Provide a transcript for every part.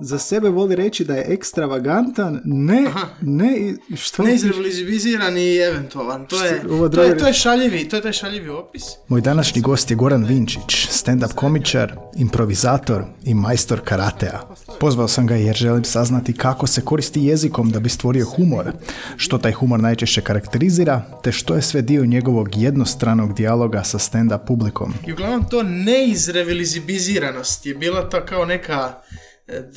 za sebe voli reći da je ekstravagantan, ne, Aha. ne, što? Neizrealizibiziran i eventualan. To je, ovo to je, to je šaljivi, to je taj šaljivi opis. Moj današnji gost je Goran Vinčić, stand-up komičar, improvizator i majstor karatea. Pozvao sam ga jer želim saznati kako se koristi jezikom da bi stvorio humor, što taj humor najčešće karakterizira, te što je sve dio njegovog jednostranog dijaloga sa stand-up publikom. I uglavnom to neizrealizibiziranost je bila ta kao neka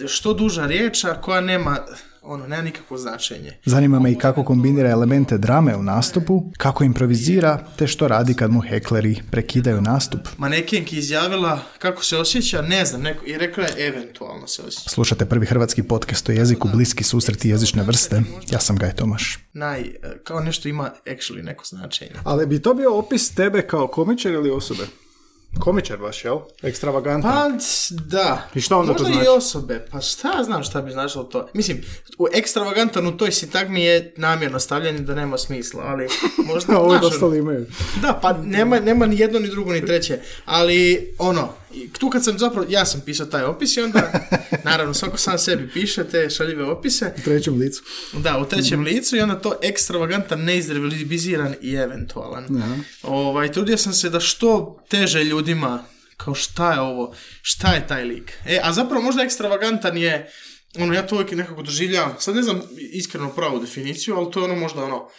što duža riječ, a koja nema, ono, nema nikakvo značenje. Zanima me i kako kombinira elemente drame u nastupu, kako improvizira, te što radi kad mu hekleri prekidaju nastup. Manekenki izjavila kako se osjeća, ne znam, neko, i rekla je eventualno se osjeća. Slušate prvi hrvatski podcast o jeziku Bliski susreti jezične vrste. Ja sam Gaj Tomaš. Naj, e, kao nešto ima actually neko značenje. Ali bi to bio opis tebe kao komičar ili osobe? Komičar baš, jel? Ekstravagantan. Pa, da. I šta onda to Možda znači? i osobe. Pa šta ja znam šta bi značilo to. Mislim, u ekstravagantan u toj sintagmi je namjerno stavljanje da nema smisla, ali možda... Ovo znaš, ostali imaju. Da, pa nema, nema ni jedno, ni drugo, ni treće. Ali, ono, i tu kad sam zapravo, ja sam pisao taj opis i onda, naravno, svako sam sebi piše te šaljive opise. U trećem licu. Da, u trećem licu i onda to ekstravagantan, neizrealizibiziran i eventualan. Ovaj, trudio sam se da što teže ljudima, kao šta je ovo, šta je taj lik. E, a zapravo možda ekstravagantan je, ono, ja to uvijek nekako doživljavam, sad ne znam iskreno pravu definiciju, ali to je ono možda ono,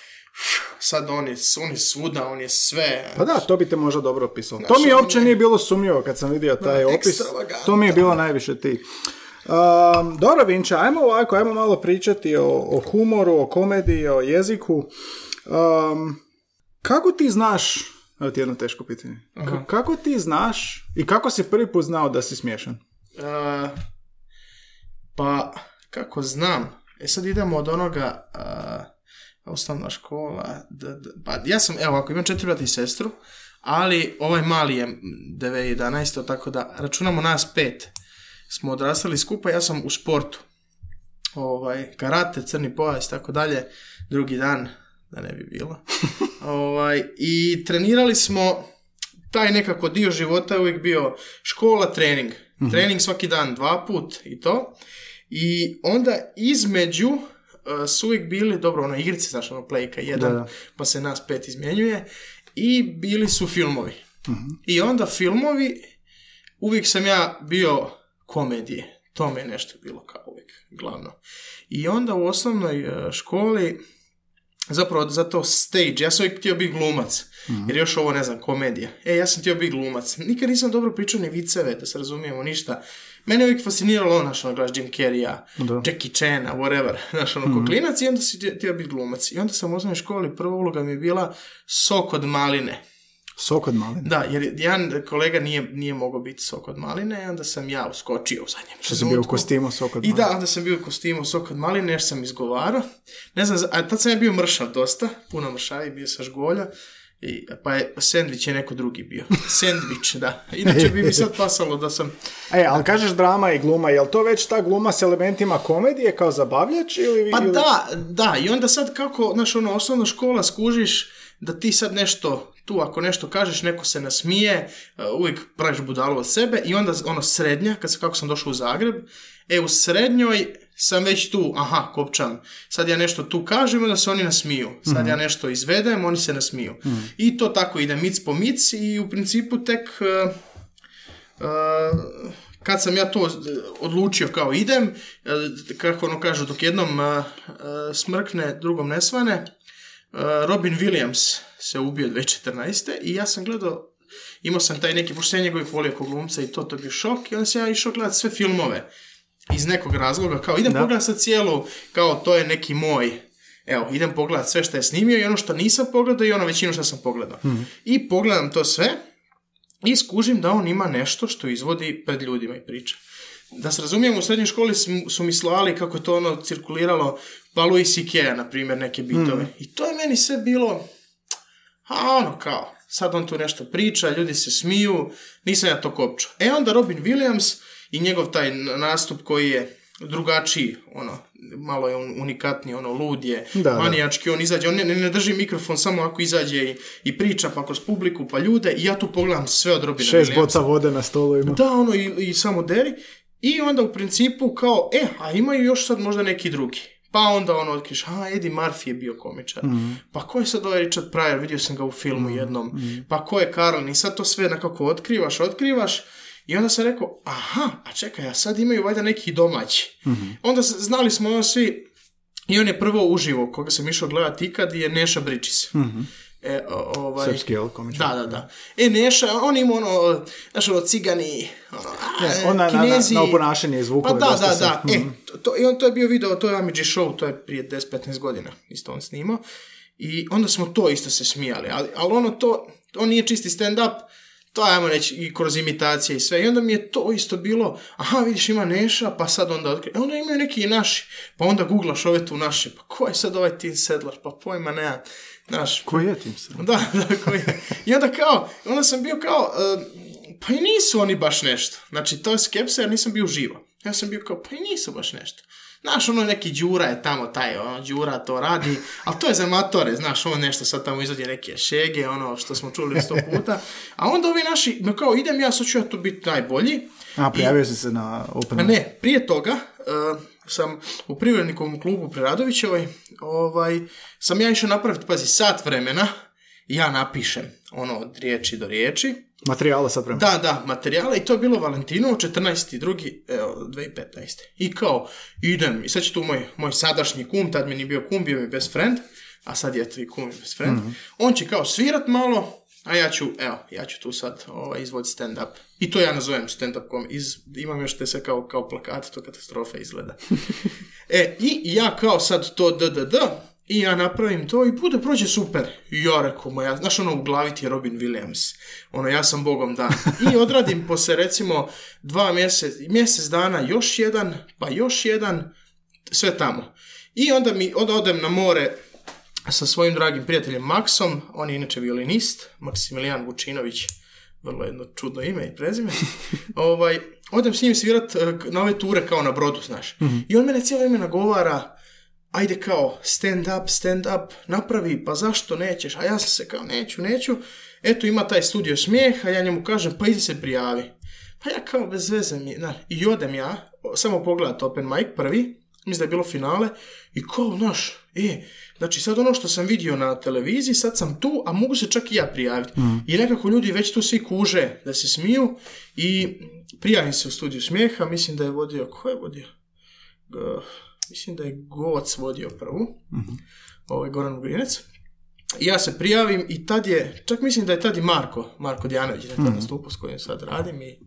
sad on je, on je svuda, on je sve. Pa da, to bi te možda dobro opisalo. Znaš, To mi uopće je- nije bilo sumnjivo kad sam vidio taj opis. To mi je bilo najviše ti. Um, dobro, Vinča, ajmo ovako, ajmo malo pričati o, o humoru, o komediji, o jeziku. Um, kako ti znaš, evo ti jedno teško pitanje, K- kako ti znaš i kako si prvi put znao da si smiješan? Uh, pa, kako znam, e sad idemo od onoga uh, osnovna škola, d, d- pa ja sam, evo ako imam četiri brata i sestru, ali ovaj mali je 9-11, tako da računamo nas pet. Smo odrastali skupa, ja sam u sportu. Ovaj, karate, crni pojas, tako dalje, drugi dan, da ne bi bilo. ovaj, I trenirali smo, taj nekako dio života je uvijek bio škola, trening. Trening svaki dan dva put i to. I onda između su uvijek bili, dobro, ono igrice, znaš, ono playka jedan, Da, da. pa se nas pet izmjenjuje. I bili su filmovi. I onda filmovi, uvijek sam ja bio komedije. To mi je nešto bilo kao uvijek glavno. I onda u osnovnoj uh, školi, zapravo za to stage, ja sam uvijek htio biti glumac, jer još ovo ne znam, komedija. E, ja sam htio biti glumac. Nikad nisam dobro pričao ni viceve, da se razumijemo, ništa. Mene je uvijek fasciniralo ono, znaš, ono, gledaš Jim Carreya, Da. Jackie Chana, whatever, znaš, ono, ko klinac i onda si htio biti glumac. I onda sam u osnovnoj školi, prva uloga mi je bila sok od maline. Sok od maline. Da, jer jedan kolega nije, nije mogao biti sok od maline i onda sam ja uskočio u zadnjem Što si bio u kostimu sok od I maline. da, onda sam bio u kostimu sok od maline jer sam izgovarao. Ne znam, a tad sam ja bio mršav dosta, puno mršavi, bio sa žgolja. I, pa je sendvič je neko drugi bio. Sendvič, da. Inače bi mi sad pasalo da sam... E, ali kažeš drama i gluma, je li to već ta gluma s elementima komedije kao zabavljač ili... Pa ili... da, da, i onda sad kako, znaš, ono, osnovna škola skužiš da ti sad nešto, tu ako nešto kažeš, neko se nasmije, uh, uvijek praviš budalu od sebe i onda, ono, srednja, kad se, kako sam došao u Zagreb, e, u srednjoj sam već tu, aha, kopčam, sad ja nešto tu kažem, onda se oni nasmiju, sad ja nešto izvedem, oni se nasmiju. I to tako ide mic po mic i u principu tek... uh, Uh, kad sam ja to odlučio kao idem, uh, kako ono kažu, dok jednom uh, uh, smrkne, drugom ne svane, uh, Robin Williams se ubio 2014. i ja sam gledao, imao sam taj neki, pošto sam ja njegovih volio kog glumca i to, to bio šok, i onda sam ja išao gledati sve filmove iz nekog razloga, kao idem Da. pogledati sad cijelu, kao to je neki moj, evo, idem pogledati sve što je snimio i ono što nisam pogledao i ono većinu što sam pogledao. I pogledam to sve, i skužim da on ima nešto što izvodi pred ljudima i priča. Da se razumijemo, u srednjoj školi su mi slali kako to ono cirkuliralo, pa Louis C.K. na primjer, neke bitove. I to je meni sve bilo, a ono kao, sad on tu nešto priča, ljudi se smiju, nisam ja to kopčao. E onda Robin Williams i njegov taj nastup koji je drugačiji, ono, malo je unikatni, ono, lud je, Da, manijački, on izađe, on ne, ne, drži mikrofon samo ako izađe i, i priča pa kroz publiku, pa ljude, i ja tu pogledam sve od Robina Šest Williamsa. boca vode na stolu ima. Da, ono, i, i samo deri. I onda u principu kao, e, a imaju još sad možda neki drugi. Pa onda ono otkriš, a, Eddie Murphy je bio komičar. Mhm. Pa ko je sad ovaj Richard Pryor, vidio sam ga u filmu jednom. Pa ko je Carlin i sad to sve nekako otkrivaš, otkrivaš. I onda sam rekao, aha, a čekaj, a sad imaju valjda neki domaći. Mhm. Onda znali smo ono svi, i on je prvo uživo, koga sam išao gledati ikad, je Neša Bridges. E, ovaj, Srpski, jel, komičar? da, da, da. E, Neša, on ima ono, znaš, ono, cigani, ono, a, Ne, on na- na- na- kinezi. na oponašanje i zvukove Pa da, da, da. E, mhm. to, i on, to je bio video, to je Amidži Show, to je prije 10-15 godina, isto on snimao. I onda smo to isto se smijali, ali, ali ono to, to nije čisti stand-up, to ajmo reći i kroz imitacije i sve. I onda mi je to isto bilo, aha, vidiš ima Neša, pa sad onda otkri... E, onda imaju neki i naši, pa onda googlaš ove tu naše, pa ko je sad ovaj Tim Sedlar, pa pojma nema, znaš, Koji je tim se? da, da, koji je. I onda kao, onda sam bio kao, e, pa i nisu oni baš nešto. Znači, to je skepsa jer nisam bio živo. Ja sam bio kao, pa i nisu baš nešto. Znaš, ono neki Đura je tamo, taj, ono, Đura to radi, ali to je za amatore, znaš, on nešto sad tamo izvodi neke šege, ono što smo čuli sto puta, a onda ovi naši, no kao, idem ja, sad ću ja tu biti najbolji, A, prijavio si se na Open a ne, prije toga uh, sam u privrednikom klubu pri Radovićevoj, ovaj, sam ja išao napraviti, pazi, sat vremena, ja napišem, ono, od riječi do riječi. Materijala sad prema. Da, da, materijala i to je bilo Valentinovo, 14.2. evo, 2015. I kao, idem, i sad će tu moj, moj sadašnji kum, tad mi nije bio kum, bio mi best friend, a sad je to i kum i best friend. On će kao svirat malo, a ja ću, evo, ja ću tu sad ovaj, izvoditi stand-up. I to ja nazovem stand-up kom. Iz, imam još te sve kao, kao plakate, to katastrofa izgleda. e, i ja kao sad to d, d, d, i ja napravim to i bude prođe super. I ja rekao, moja, znaš ono u glavi ti je Robin Williams. Ono, ja sam bogom dan. I odradim posle recimo dva mjesec, mjesec dana još jedan, pa još jedan, sve tamo. I onda mi, onda odem na more sa svojim dragim prijateljem Maksom, on je inače violinist, Maksimilijan Vučinović, vrlo jedno čudno ime i prezime. ovaj, odem s njim svirat eh, na ove ture kao na brodu, znaš. I on mene cijelo vrijeme nagovara, ajde kao stand up, stand up, napravi, pa zašto nećeš? A ja sam se kao neću, neću. Eto ima taj studio smijeha, ja njemu kažem pa idi se prijavi. Pa ja kao bez veze mi, znaš, i odem ja, samo pogledat open mic prvi, mislim da je bilo finale, i kao, znaš, e, znači sad ono što sam vidio na televiziji, sad sam tu, a mogu se čak i ja prijaviti. I nekako ljudi već tu svi kuže da se smiju i prijavim se u studiju smijeha, mislim da je vodio, ko je vodio? Mislim da je Goc vodio prvu, ovaj Goran Grinec. I ja se prijavim i tad je, čak mislim da je tad i Marko, Marko Djanović, da je tad nastupao s kojim sad radim i,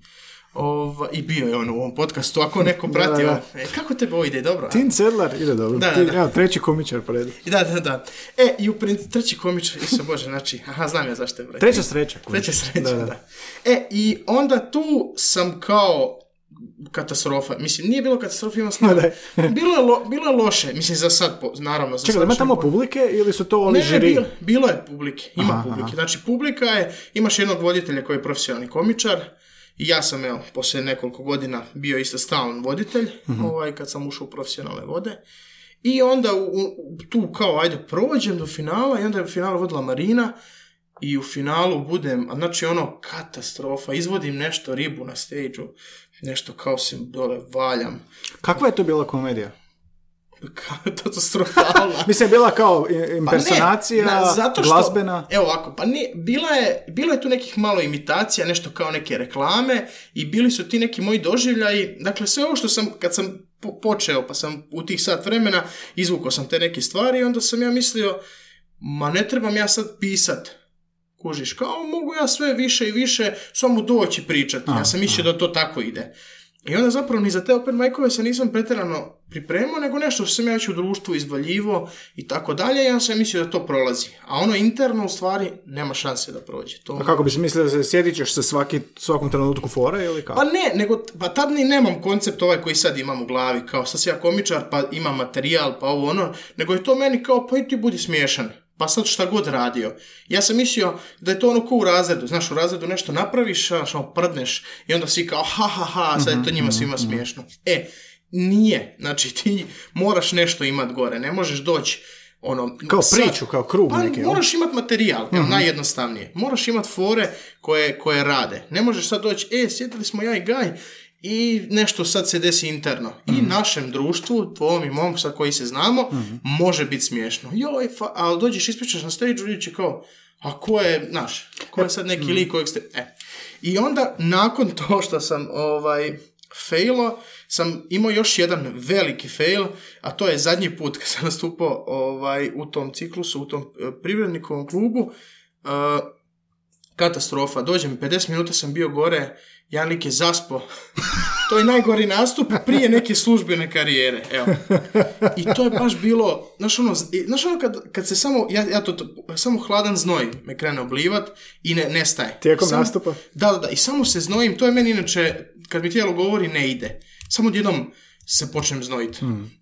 ova, i bio je on u ovom podcastu, ako neko prati, da. ovo, e, kako tebe ovo ide, dobro? a? Tin Sedlar ide dobro. Da, da, da. Evo, treći komičar po redu. Da, da, da. E, i u treći komičar, Isuse Bože, znači, aha, znam ja zašto je. Treća sreća. komičar. Treća sreća, Da, da, da. E, i onda tu sam kao katastrofa. Mislim, nije bilo katastrofa, imam Ma daj. bilo, je lo- bilo je loše, mislim, za sad, po- naravno. Za Čekaj, ima tamo po- publike ili su to oni ne, ne, žiri? bilo, bilo je publike, ima Aha, publike. aha. Znači, publika je, imaš jednog voditelja koji je profesionalni komičar, i ja sam, evo, poslije nekoliko godina bio isto stalan voditelj, Mhm. ovaj, kad sam ušao u profesionalne vode. I onda u, u- tu kao, ajde, prođem do finala i onda je u finalu vodila Marina i u finalu budem, a znači ono, katastrofa, izvodim nešto ribu na stage nešto kao se dole valjam. Kakva je to bila komedija? Katastrofalna. Mislim, bila kao i- Pa ne, impersonacija, na- zato što- glazbena. Evo ovako, pa nije, bila je, bilo je tu nekih malo imitacija, nešto kao neke reklame i bili su ti neki moji doživljaji. Dakle, sve ovo što sam, kad sam po- počeo, pa sam u tih sat vremena, izvukao sam te neke stvari i onda sam ja mislio, ma ne trebam ja sad pisat. Kužiš, kao mogu ja sve više i više samo doći pričati. Ja sam mislio da to tako ide. I onda zapravo ni za te open micove se nisam pretjerano pripremao, nego nešto što sam ja već u društvu izvaljivo i tako dalje, ja sam mislio da to prolazi. A ono interno u stvari nema šanse da prođe. To... A kako bi se mislio da se sjedit ćeš se svaki, svakom trenutku fore ili kako? Pa ne, nego, pa tad ni nemam koncept ovaj koji sad imam u glavi, kao sad sam ja komičar, pa imam materijal, pa ovo ono, nego je to meni kao, pa i ti budi smiješan. Pa sad šta god radio. Ja sam mislio da je to ono ko u razredu. Znaš, u razredu nešto napraviš, znaš, ono, prdneš i onda svi kao ha ha ha, sad je to njima svima smiješno. E, Nije. Znači ti moraš nešto imat gore. Ne možeš doći ono... Kao sad- priču, kao krug pa neki. jel? moraš imat materijal, evo, najjednostavnije. Moraš imat fore koje, koje rade. Ne možeš sad doći, e, sjetili smo ja i Gaj i nešto sad se desi interno. I našem društvu, tvom i mom, sad koji se znamo, može biti smiješno. Joj, fa, ali dođeš, ispričaš na stage ljudi će kao, a ko je, znaš, ko je sad neki lik kojeg ste... E. I onda, nakon to što sam ovaj, failo, sam imao još jedan veliki fail, a to je zadnji put kad sam nastupao ovaj, u tom ciklusu, u tom e, privrednikovom klubu, e, katastrofa. Dođem, 50 minuta sam bio gore, jedan lik je zaspo. to je najgori nastup prije neke službene karijere. Evo. I to je baš bilo, znaš ono, znaš ono kad, kad se samo, ja, ja to, to- samo hladan znoj me krene oblivat i ne, nestaje. Tijekom Samo- nastupa? Da, da, da, i samo se znojim, to je meni inače, kad mi tijelo govori, ne ide. Samo odjednom se počnem znojiti.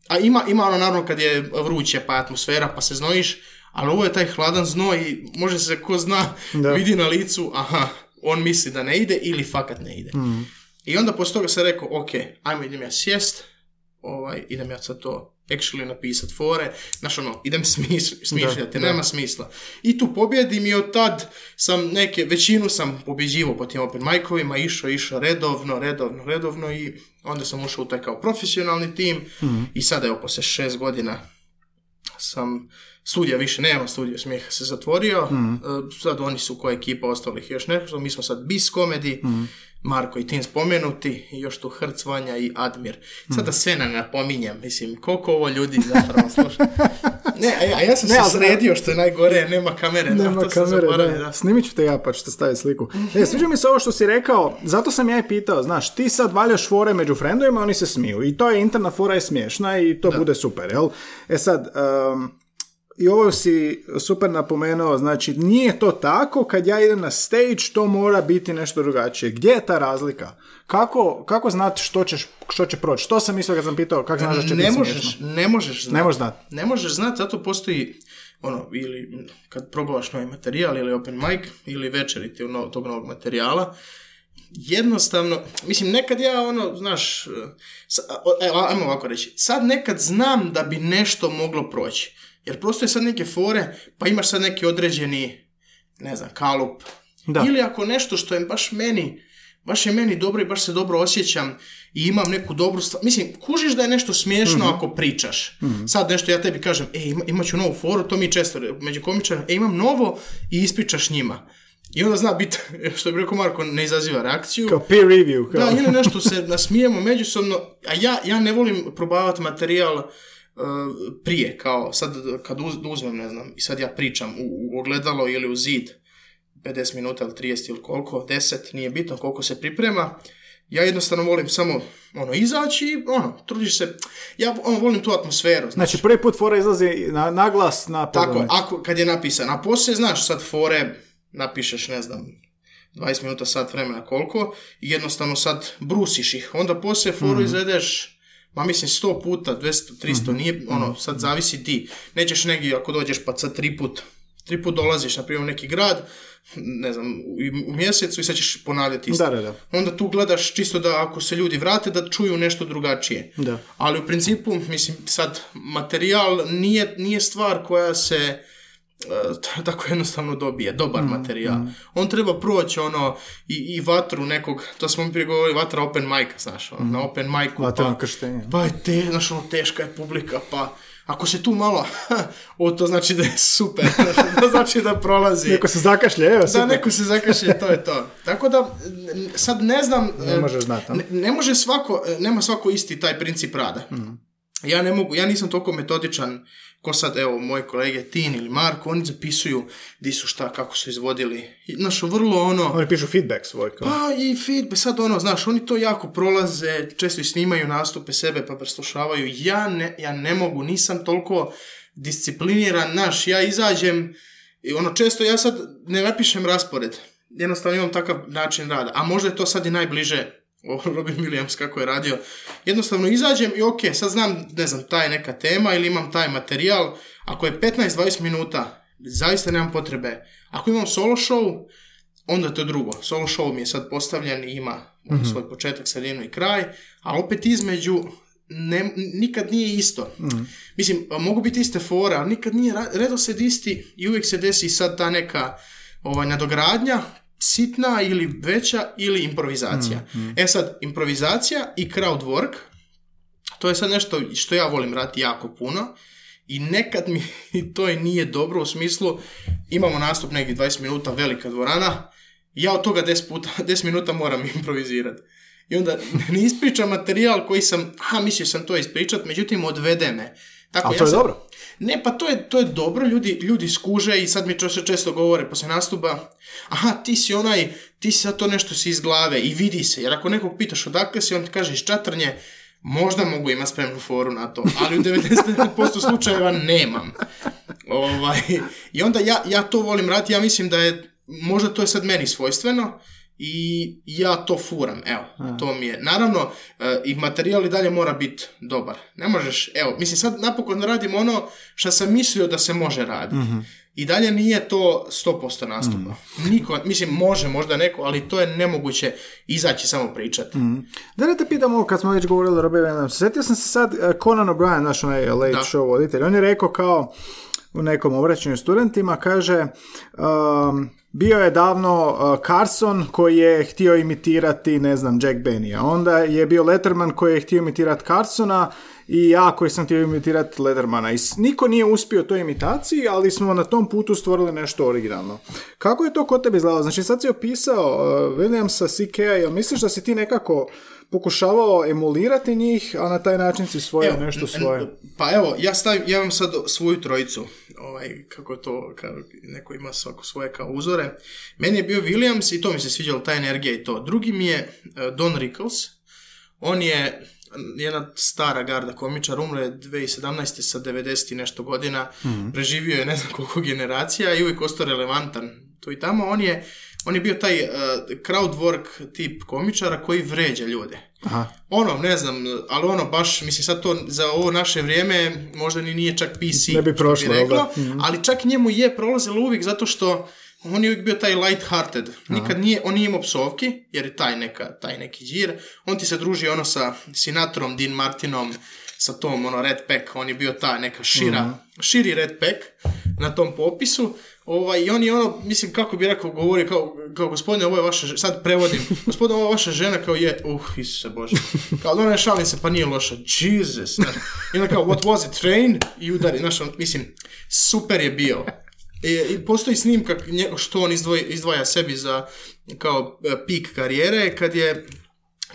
A ima, ima ono naravno kad je vruće pa je atmosfera pa se znojiš, ali ovo je taj hladan znoj i može se ko zna Da. vidi na licu, aha, on misli da ne ide ili fakat ne ide. I onda poslije toga sam rekao, ok, ajmo idem ja sjest, ovaj, idem ja sad to actually napisat fore, znaš ono, idem smiš- smišljati, da. nema smisla. I tu pobjedim i od tad sam neke, većinu sam pobjeđivao po tim open mic-ovima, išao, išao redovno, redovno, redovno i onda sam ušao u taj kao profesionalni tim i sada evo poslije šest godina sam studija više nema, studio smijeha se zatvorio, E, sad oni su koja ekipa ostalih još nešto, mi smo sad Bis Comedy, Marko i Tin spomenuti, i još tu Hrc, Vanja i Admir. Sada sve ne napominjem, mislim, koliko ovo ljudi zapravo sluša. Ne, a ja, a ja sam Ne, se sredio što je najgore, nema kamere. da, Nema sam kamere, da. da. Snimit ću te ja pa ću te staviti sliku. E, sviđa mi se ovo što si rekao, zato sam ja i pitao, znaš, ti sad valjaš fore među frendovima, oni se smiju i to je interna fora je smiješna i to bude super, jel? E sad, um, i ovo si super napomenuo, znači nije to tako, kad ja idem na stage, to mora biti nešto drugačije. Gdje je ta razlika? Kako, kako znati što, ćeš, što će proći? To sam mislio kad sam pitao kako znaš da će ne biti možeš, ne možeš znati. Ne možeš znati. Ne možeš znati, zato postoji ono, ili kad probavaš novi materijal, ili open mic, ili večeriti u no, tog novog materijala, jednostavno, mislim, nekad ja ono, znaš, sa, o- evo, ajmo ovako reći, sad nekad znam da bi nešto moglo proći, jer postoje sad neke fore, pa imaš sad neki određeni, ne znam, kalup, Da. ili ako nešto što je baš meni, baš je meni dobro i baš se dobro osjećam i imam neku dobru stvar. Mislim, kužiš da je nešto smiješno ako pričaš. Sad nešto ja tebi kažem, e, ima, imat ću novu foru, to mi često među komičarima, e, imam novo i ispričaš njima. I onda zna biti, što bi rekao Marko, ne izaziva reakciju. Kao peer review. Kao. Da, ili nešto se nasmijemo međusobno, a ja, ja ne volim probavati materijal uh, prije, kao sad kad uz, uzmem, ne znam, i sad ja pričam u, u ogledalo ili u zid, 50 minuta ili 30 ili koliko, 10, nije bitno koliko se priprema, ja jednostavno volim samo ono, izaći i ono, trudiš se, ja ono, volim tu atmosferu, znači, Znači, prvi put fora izlazi na, na glas na tako, ako, kad je napisano, a poslije, znaš, sad fore, napišeš, ne znam, 20 minuta, sat vremena koliko, i jednostavno sad brusiš ih, onda poslije foru Mhm. izvedeš, ma mislim 100 puta, 200, 300, Mhm. nije, ono, sad zavisi ti, nećeš negdje ako dođeš pa sad tri put, tri put dolaziš, na primjer, u neki grad, ne znam, u, u mjesecu i sad ćeš ponavljati isto. Da, da, da. Onda tu gledaš čisto da ako se ljudi vrate, da čuju nešto drugačije. Da. Ali u principu, mislim, sad, materijal nije, nije stvar koja se tako jednostavno dobije, dobar Mm, materijal. On treba proći ono i, i vatru nekog, to smo mi prije govorili, vatra open mic, znaš, ono, na open micu, Vatreno pa, krštenje. pa je te, znaš, ono, teška je publika, pa ako se tu malo, o, to znači da je super, to znači da prolazi. Neko se zakašlje, evo, Da, super. neko se zakaše, to je to. Tako da, sad ne znam... Ne e, možeš znati? Ne, ne može svako, e, nema svako isti taj princip rada. Ja ne mogu, ja nisam toliko metodičan ko sad, evo, moji kolege Tin ili Marko, oni zapisuju di su šta, kako su izvodili. I, Znaš, vrlo ono... Oni pišu feedback svoj. Kao. Pa i feedback, sad ono, znaš, oni to jako prolaze, često i snimaju nastupe sebe pa preslušavaju. Ja ne, ja ne mogu, nisam toliko discipliniran, znaš, ja izađem i ono, često ja sad ne napišem raspored. Jednostavno imam takav način rada. A možda je to sad i najbliže o Robin Williams kako je radio. Jednostavno izađem i ok, sad znam, ne znam, ta je neka tema ili imam taj materijal. Ako je 15-20 minuta, zaista nemam potrebe. Ako imam solo show, onda to je drugo. Solo show mi je sad postavljen i ima ono svoj početak, sredinu i kraj, a opet između ne, nikad nije isto. Mislim, mogu biti iste fore, ali nikad nije redoslijed isti i uvijek se desi sad ta neka ovaj, nadogradnja, sitna ili veća ili improvizacija. E sad, improvizacija i crowd work, to je sad nešto što ja volim raditi jako puno i nekad mi to i nije dobro u smislu imamo nastup nekih 20 minuta, velika dvorana, ja od toga 10, puta, 10 minuta moram improvizirati. I onda ne ispričam materijal koji sam, aha, mislio sam to ispričat, međutim odvede me. Tako, Ali to je sam- dobro. Ne, pa to je, to je dobro, ljudi, ljudi skuže i sad mi često, često govore poslije nastupa, aha, ti si onaj, ti si sad to nešto si iz glave i vidi se, jer ako nekog pitaš odakle si, on ti kaže iz čatrnje, možda mogu imati spremnu foru na to, ali u 99% slučajeva nemam. Ovaj, I onda ja, ja to volim raditi, ja mislim da je, možda to je sad meni svojstveno, i ja to furam, evo, to mi je. Naravno, e, i materijal i dalje mora biti dobar. Ne možeš, evo, mislim sad napokon radim ono što sam mislio da se može raditi. I dalje nije to 100% nastupa. Niko, mislim, može možda neko, ali to je nemoguće izaći samo pričati. Da ne te pitam ovo kad smo već govorili o Robbie Williams. Sjetio sam se sad eh, Conan O'Brien, naš onaj late Da. show voditelj. On je rekao kao u nekom obraćanju studentima, kaže um, bio je davno uh, Carson koji je htio imitirati, ne znam, Jack Benny. Onda je bio Letterman koji je htio imitirati Carsona i ja koji sam htio imitirati Lettermana. I niko nije uspio toj imitaciji, ali smo na tom putu stvorili nešto originalno. Kako je to kod tebe izgledalo? Znači sad si opisao uh, Williamsa, CK, jel misliš da si ti nekako pokušavao emulirati njih, a na taj način si svoje Evo, nešto svoje? Pa evo, ja stavim, ja imam sad svoju trojicu, ovaj, kako to, kao, neko ima svako svoje kao uzore. Meni je bio Williams i to mi se sviđalo, ta energija i to. Drugi mi je eh, Don Rickles, on je jedna stara garda komičar, umro je 2017. sa 90 i nešto godina, preživio je ne znam koliko generacija i uvijek ostao relevantan tu i tamo. On je, on je bio taj eh, crowd work tip komičara koji vređa ljude. Aha. Ono, ne znam, ali ono baš, mislim sad to za ovo naše vrijeme možda ni nije čak PC, Ne bi prošlo, jel reklo? Mhm. ali čak njemu je prolazilo uvijek zato što on je uvijek bio taj light-hearted. Nikad nije, on nije imao psovki, jer je taj, neka, taj neki džir. On ti se druži ono sa Sinatrom, Dean Martinom, sa tom, ono, Red Pack, on je bio ta neka šira, Mhm. širi Red Pack na tom popisu. Ovaj, I on je ono, mislim, kako bi rekao, govori kao, kao gospodine, ovo je vaša žena, sad prevodim, gospodine, ovo je vaša žena, kao je, uh, Isuse Bože. Kao, ne šalim se, pa nije loša, Jesus. znaš. I onda kao, what was it, train? I udari, znaš, on, mislim, super je bio. I, i postoji snimka što on izdvoji, izdvaja sebi za kao e, pik karijere, kad je,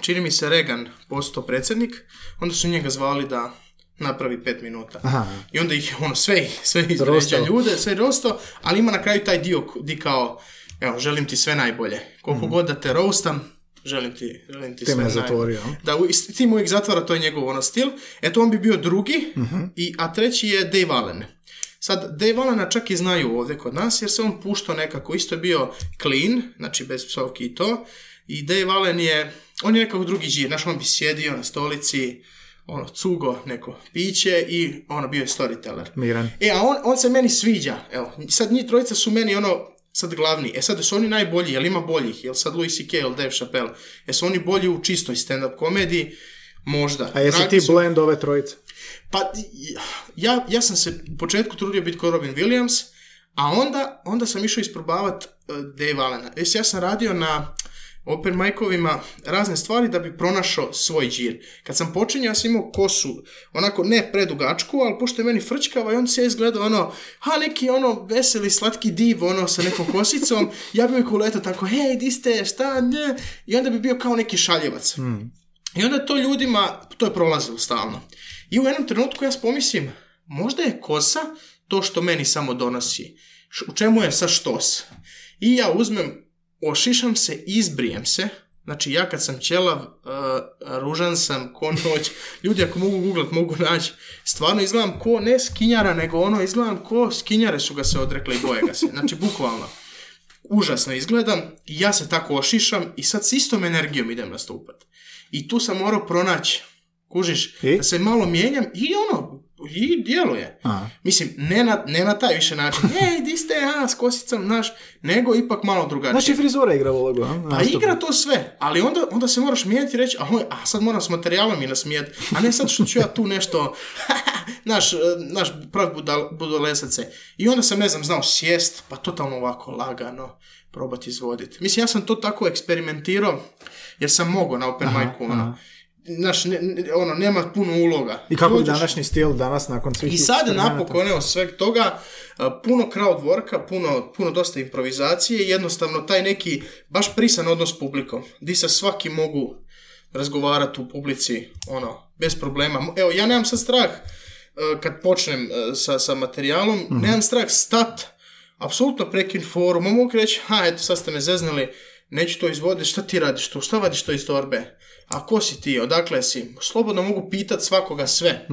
čini mi se, Reagan postao predsjednik, onda su njega zvali da napravi pet minuta. Aha. I onda ih ono sve, sve izvređa ljude, sve rosto, ali ima na kraju taj dio di kao, evo, želim ti sve najbolje. Koliko god da te roastam, želim ti, želim ti Ti sve me najbolje. zatvorio. Da, u- s tim uvijek zatvara, to je njegov ono stil. Eto, on bi bio drugi, i, a treći je Dave Allen. Sad, Dave Allena čak i znaju ovdje kod nas, jer se on puštao nekako, isto je bio clean, znači bez psovki i to, i Dave Allen je, on je nekako drugi džir, znaš, on bi sjedio na stolici, ono, cugo, neko piće i ono, bio je storyteller. Miran. E, a on, on se meni sviđa, evo, sad njih trojica su meni ono, sad glavni, e sad su oni najbolji, jel ima boljih, jel sad Louis C.K. ili Dave Chappelle, jesu oni bolji u čistoj stand-up komediji, možda. A jesi Dragi ti su- blend ove trojice? Pa ja, ja sam se u početku trudio biti kao Robin Williams, a onda, onda sam išao isprobavat uh, Dave Allena. Jes, ja sam radio na open micovima razne stvari da bi pronašao svoj džir. Kad sam počinjao, ja sam imao kosu, onako ne predugačku, ali pošto je meni frčkava i on se ja izgledao ono, ha neki ono veseli, slatki div, ono sa nekom kosicom, ja bi mi kuleto tako, hej, di ste, šta, ne, i onda bi bio kao neki šaljevac. I onda to ljudima, to je prolazilo stalno. I u jednom trenutku ja pomislim, možda je kosa to što meni samo donosi. U čemu je sa štos? I ja uzmem, ošišam se, izbrijem se. Znači ja kad sam ćelav, uh, ružan sam, ko noć. Ljudi ako mogu googlat, mogu naći. Stvarno izgledam ko ne skinjara, nego ono izgledam ko skinjare su ga se odrekle i boje ga se. Znači bukvalno užasno izgledam ja se tako ošišam i sad s istom energijom idem nastupat. I tu sam morao pronaći, kužiš, I? da se malo mijenjam i ono, I djeluje. Aha. Mislim, ne na, ne na taj više način. Ej, di ste, a, s kosicom, znaš, nego ipak malo drugačije. Znači frizura igra ulogu, a? Pa igra to sve, ali onda, onda se moraš mijenjati i reći, a, a sad moram s materijalom i nasmijati, a ne sad što ću ja tu nešto, naš, naš prav budal, budalesace. I onda sam, ne znam, znao sjest, pa totalno ovako lagano probati izvoditi. Mislim, ja sam to tako eksperimentirao, jer sam mogao na open micu, ono. aha. Znaš, ne, ono, nema puno uloga. I kako Dođeš- današnji stil danas nakon svih i sad napokon, evo, sveg toga, puno crowd worka, puno, puno dosta improvizacije jednostavno taj neki baš prisan odnos s publikom, di se svaki mogu razgovarati u publici, ono, bez problema. Evo, ja nemam sad strah e, kad počnem e, sa, sa materijalom, nemam strah stat, apsolutno prekin forum, mogu reći, ha, eto, sad ste me zeznali, neću to izvoditi, šta ti radiš tu, šta vadiš to iz torbe? A ko si ti, odakle si? Slobodno mogu pitat svakoga sve,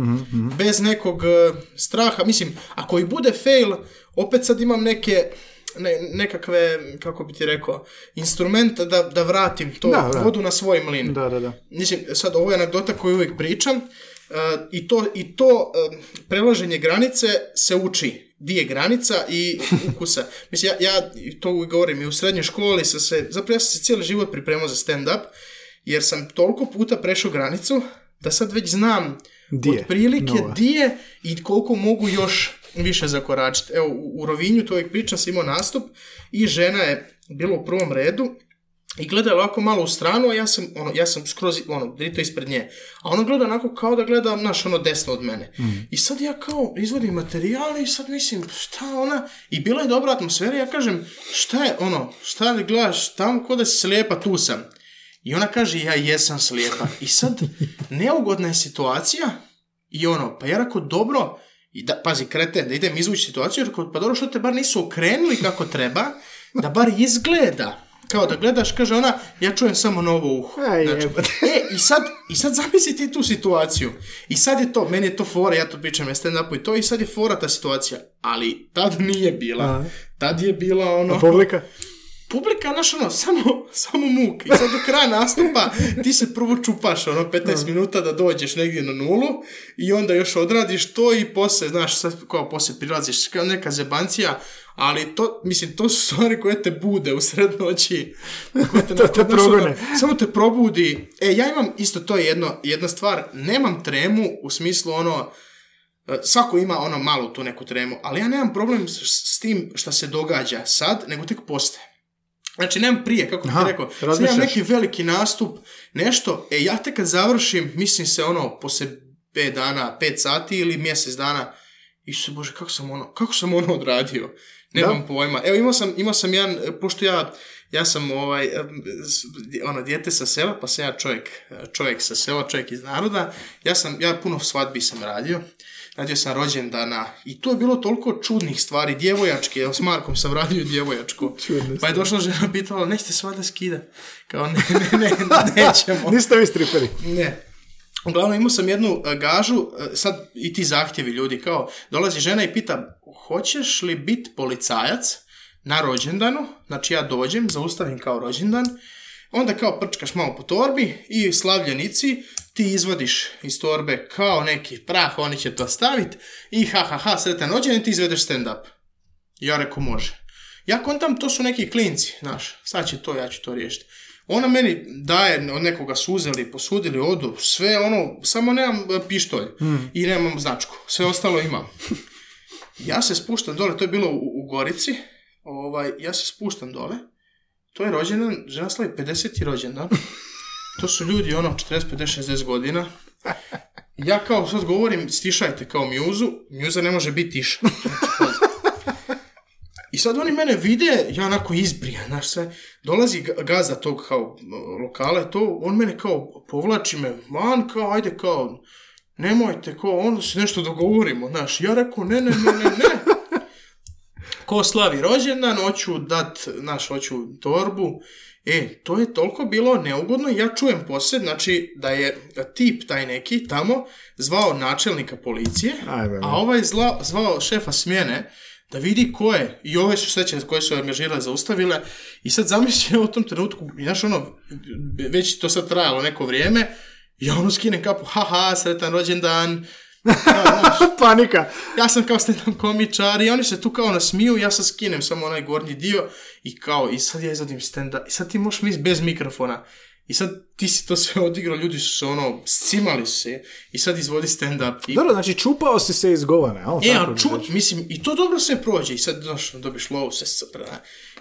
bez nekog e, straha. Mislim, ako i bude fail, opet sad imam neke ne, nekakve, kako bi ti rekao, instrumenta da, da vratim to Da, da. vodu na svoj mlin. Da, da, da. Mislim, sad ovo je anegdota koju uvijek pričam e, i to, i to e, prelaženje granice se uči. Di je granica i ukusa. Mislim, ja, ja to govorim i u srednjoj školi sam se, zapravo ja sam se cijeli život pripremao za stand-up, jer sam toliko puta prešao granicu da sad već znam Di je otprilike di je i koliko mogu još više zakoračiti. Evo, u, Rovinju, to uvijek pričam, sam imao nastup i žena je bila u prvom redu i gleda ovako malo u stranu, a ja sam, ono, ja sam skroz, ono, drito ispred nje. A ona gleda onako kao da gleda, znaš, ono, desno od mene. I sad ja kao izvodim materijale i sad mislim, šta ona, i bila je dobra atmosfera, ja kažem, šta je, ono, šta li gledaš tamo, ko da si slijepa, tu sam. I ona kaže, ja jesam slijepa. I sad, neugodna je situacija, i ono, pa ja rekao, dobro, i da, pazi, krete, da idem izvući situaciju, rekao, pa dobro, što te bar nisu okrenuli kako treba, da bar izgleda. Kao da gledaš, kaže ona, ja čujem samo novo uho. Aj, Znači, e, i sad, i sad zamisli ti tu situaciju. I sad je to, meni je to fora, ja to pričam na stand-upu i to, i sad je fora ta situacija. Ali tad nije bila. Aha. Tad je bila ono A publika? Publika, znaš, ono, samo, samo muk. I sad do kraja nastupa ti se prvo čupaš, ono, 15 minuta da dođeš negdje na nulu i onda još odradiš to i poslije, znaš, sad kao poslije prilaziš, kao neka zebancija, ali to, mislim, to su stvari koje te bude u sred noći. Koje te, To te progone. ono, samo te probudi. E, ja imam isto to je jedno, jedna stvar, nemam tremu u smislu ono, svako ima ono malu tu neku tremu, ali ja nemam problem s, s tim što se događa sad, nego tek poslije. Znači, nemam prije, kako Aha, ti rekao, sad imam razmišljaš. neki veliki nastup, nešto, e, ja tek kad završim, mislim se ono, poslije 5 dana, 5 sati ili mjesec dana, Isuse Bože, kako sam ono, kako sam ono odradio? Nemam pojma. Evo, imao sam, imao sam jedan, pošto ja, ja sam ovaj, ono, dijete sa sela, pa sam ja čovjek, čovjek sa sela, čovjek iz naroda, ja sam, ja puno svadbi sam radio, radio sam rođendana i tu je bilo toliko čudnih stvari, djevojačke, evo s Markom sam radio djevojačku, Čudne pa je došla žena pitala, nećete svada skidat? Kao, ne, ne, ne, nećemo. Niste vi striperi? Ne. Uglavnom imao sam jednu e, gažu, e, sad i ti zahtjevi ljudi, kao dolazi žena i pita hoćeš li biti policajac na rođendanu, znači ja dođem, zaustavim kao rođendan, onda kao prčkaš malo po torbi i slavljenici ti izvadiš iz torbe kao neki prah, oni će to staviti i ha ha ha, sretan rođendan i ti izvedeš stand up. Ja rekao može. Ja kontam, to su neki klinci, znaš, sad će to, ja ću to riješiti. Ona meni daje, od nekoga su uzeli, posudili, odu, sve ono, samo nemam e, pištolj i nemam značku, sve ostalo imam. Ja se spuštam dole, to je bilo u, u Gorici, ovaj, ja se spuštam dole, to je rođendan, žena slavi 50. rođendan, to su ljudi ono 40, 50, 60 godina, ja kao sad govorim, stišajte kao mjuzu, mjuza ne može biti tiša. I sad oni mene vide, ja onako izbrijan, znaš sve, dolazi ga- gazda tog kao i to, on mene kao povlači me van, kao, ajde, kao, nemojte, kao, onda se nešto dogovorimo, znaš, ja rekao, ne, ne, ne, ne, ne. Ko slavi rođendan, hoću dat, znaš, hoću torbu, E, to je toliko bilo neugodno, ja čujem poslije, znači, da je tip taj neki tamo zvao načelnika policije, Ajme, a ovaj zla, zvao šefa smjene da vidi ko je. I ove su sreće koje su angažirale, zaustavile. I sad zamisli u tom trenutku, znaš ono, već to sad trajalo neko vrijeme, ja ono skinem kapu, haha, sretan rođendan, Panika. Ja sam kao stand komičar i oni se tu kao nasmiju, ja sad skinem samo onaj gornji dio i kao, i sad ja izvodim stand I sad ti možeš misliti bez mikrofona. I sad ti si to sve odigrao, ljudi su se ono, scimali se i sad izvodi stand-up. I... Dobro, znači čupao si se iz govana, jel? E, Tako a bi ču, reći. mislim, i to dobro sve prođe i sad znaš, dobiš lovu, sve se.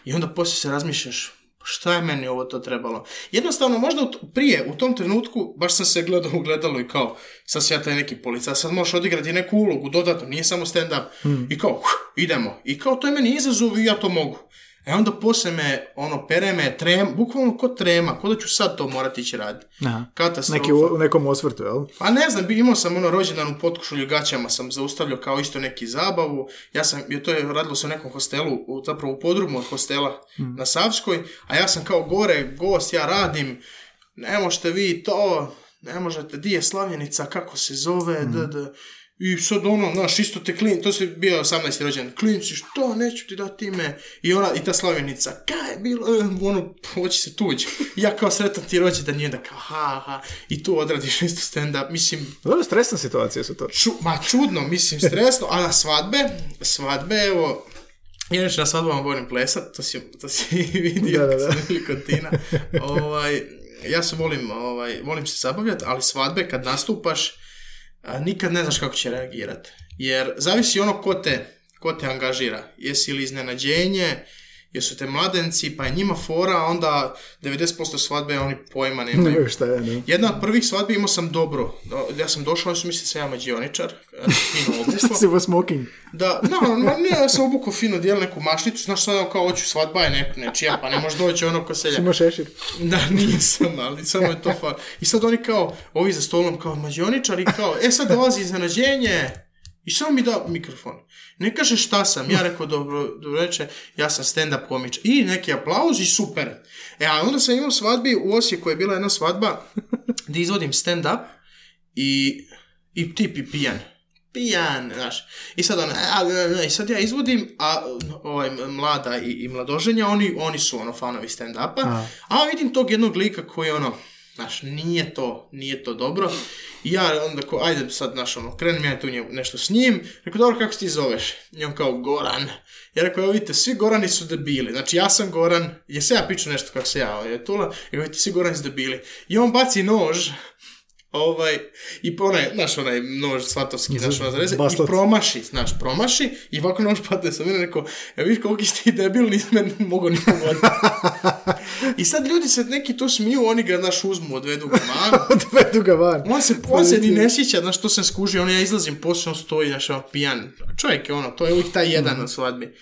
I onda poslije se razmišljaš, šta je meni ovo to trebalo? Jednostavno, možda u t- prije, u tom trenutku, baš sam se gledao u gledalo i kao, sad si ja taj neki policajac, sad možeš odigrati neku ulogu dodatno, nije samo stand-up. I kao, "Huh, idemo. I kao, to je meni izazov i ja to mogu. E onda poslije me, ono, pere me, trem, bukvalno ko trema, ko da ću sad to morati ići raditi. Aha. Katastrofa. Neki u, u nekom osvrtu, jel? Pa ne znam, imao sam ono rođendan u potkošulju gaćama, sam zaustavljao kao isto neki zabavu. Ja sam, jer to je radilo se u nekom hostelu, u, zapravo u podrumu od hostela na Savskoj, a ja sam kao gore gost, ja radim, ne možete vi to, ne možete, di je slavljenica, kako se zove, d, d. I sad ono, znaš, isto te klin, to se bio 18. rođendan, klinci, što, neću ti dati ime. I ona, i ta slavljenica, kaj je bilo, e, ono, hoće se tuđi. Ja kao sretan ti rođendan, i onda kao, ha, ha, i tu odradiš isto stand-up, mislim, Dobro, stresna situacija su to. Ču, ma čudno, mislim, stresno, a na svadbe, svadbe, evo, inače na svadbama volim plesat, to si, to si vidio Da, da, da. kod Tina. ovaj, ja se volim, ovaj, volim se zabavljati, ali svadbe kad nastupaš, nikad ne znaš kako će reagirati. Jer zavisi ono ko te, ko te angažira. Jesi li iznenađenje, jesu te mladenci, pa je njima fora, a onda 90% svadbe oni pojma nemaju. Nemaju šta je, ne. Jedna od prvih svadbi imao sam dobro. Do- Ja sam došao, oni su mislili sam ja mađioničar. e, Fino. Si u smoking. Da, no, ne, ja sam obukao fino dijel neku mašnicu, znaš sad ono kao hoću svadba je nek, nečija, pa ne može doći ono ko selja. Ima šešir. Da, nisam, ali samo je to fa... I sad oni kao, ovi za stolom kao mađioničar i kao, e sad dolazi iznenađenje. I samo mi da mikrofon. Ne kaže šta sam, ja rekao dobro, dobro reče, ja sam stand-up komič. I neki aplauz i super. E, a onda sam imao svadbi u Osijeku je bila jedna svadba gdje izvodim stand-up i, i tip i pijan. Pijan, znaš. I sad ona, a, a, a, i sad ja izvodim, a ovaj, mlada i, i mladoženja, oni, oni su ono fanovi stand-upa, A. a vidim tog jednog lika koji ono, znaš, nije to, nije to dobro. I ja onda ko, ajde sad, znaš, ono, krenem ja tu nešto s njim. Rekao, dobro, kako se ti zoveš? I on kao, Goran. Ja rekao, evo vidite, svi Gorani su debili. Znači, ja sam Goran, jer se ja piću nešto kako se ja je tula. I vidite, svi Gorani su debili. I on baci nož, ovaj, i onaj, znaš, onaj nož svatovski, znaš, ono zareze, i promaši, znaš, promaši, i ovako nož padne sa mene, rekao, evo vidiš koliko si ti debil, nisam me mogao ni pogoditi. I sad ljudi se neki tu smiju, oni ga, znaš, uzmu, odvedu ga van. Odvedu ga van. On se, on se ni ne sjeća, znaš, to sam skužio, on ja izlazim, poslije on stoji, znaš, ono, pijan. Čovjek je ono, to je uvijek taj jedan na svadbi.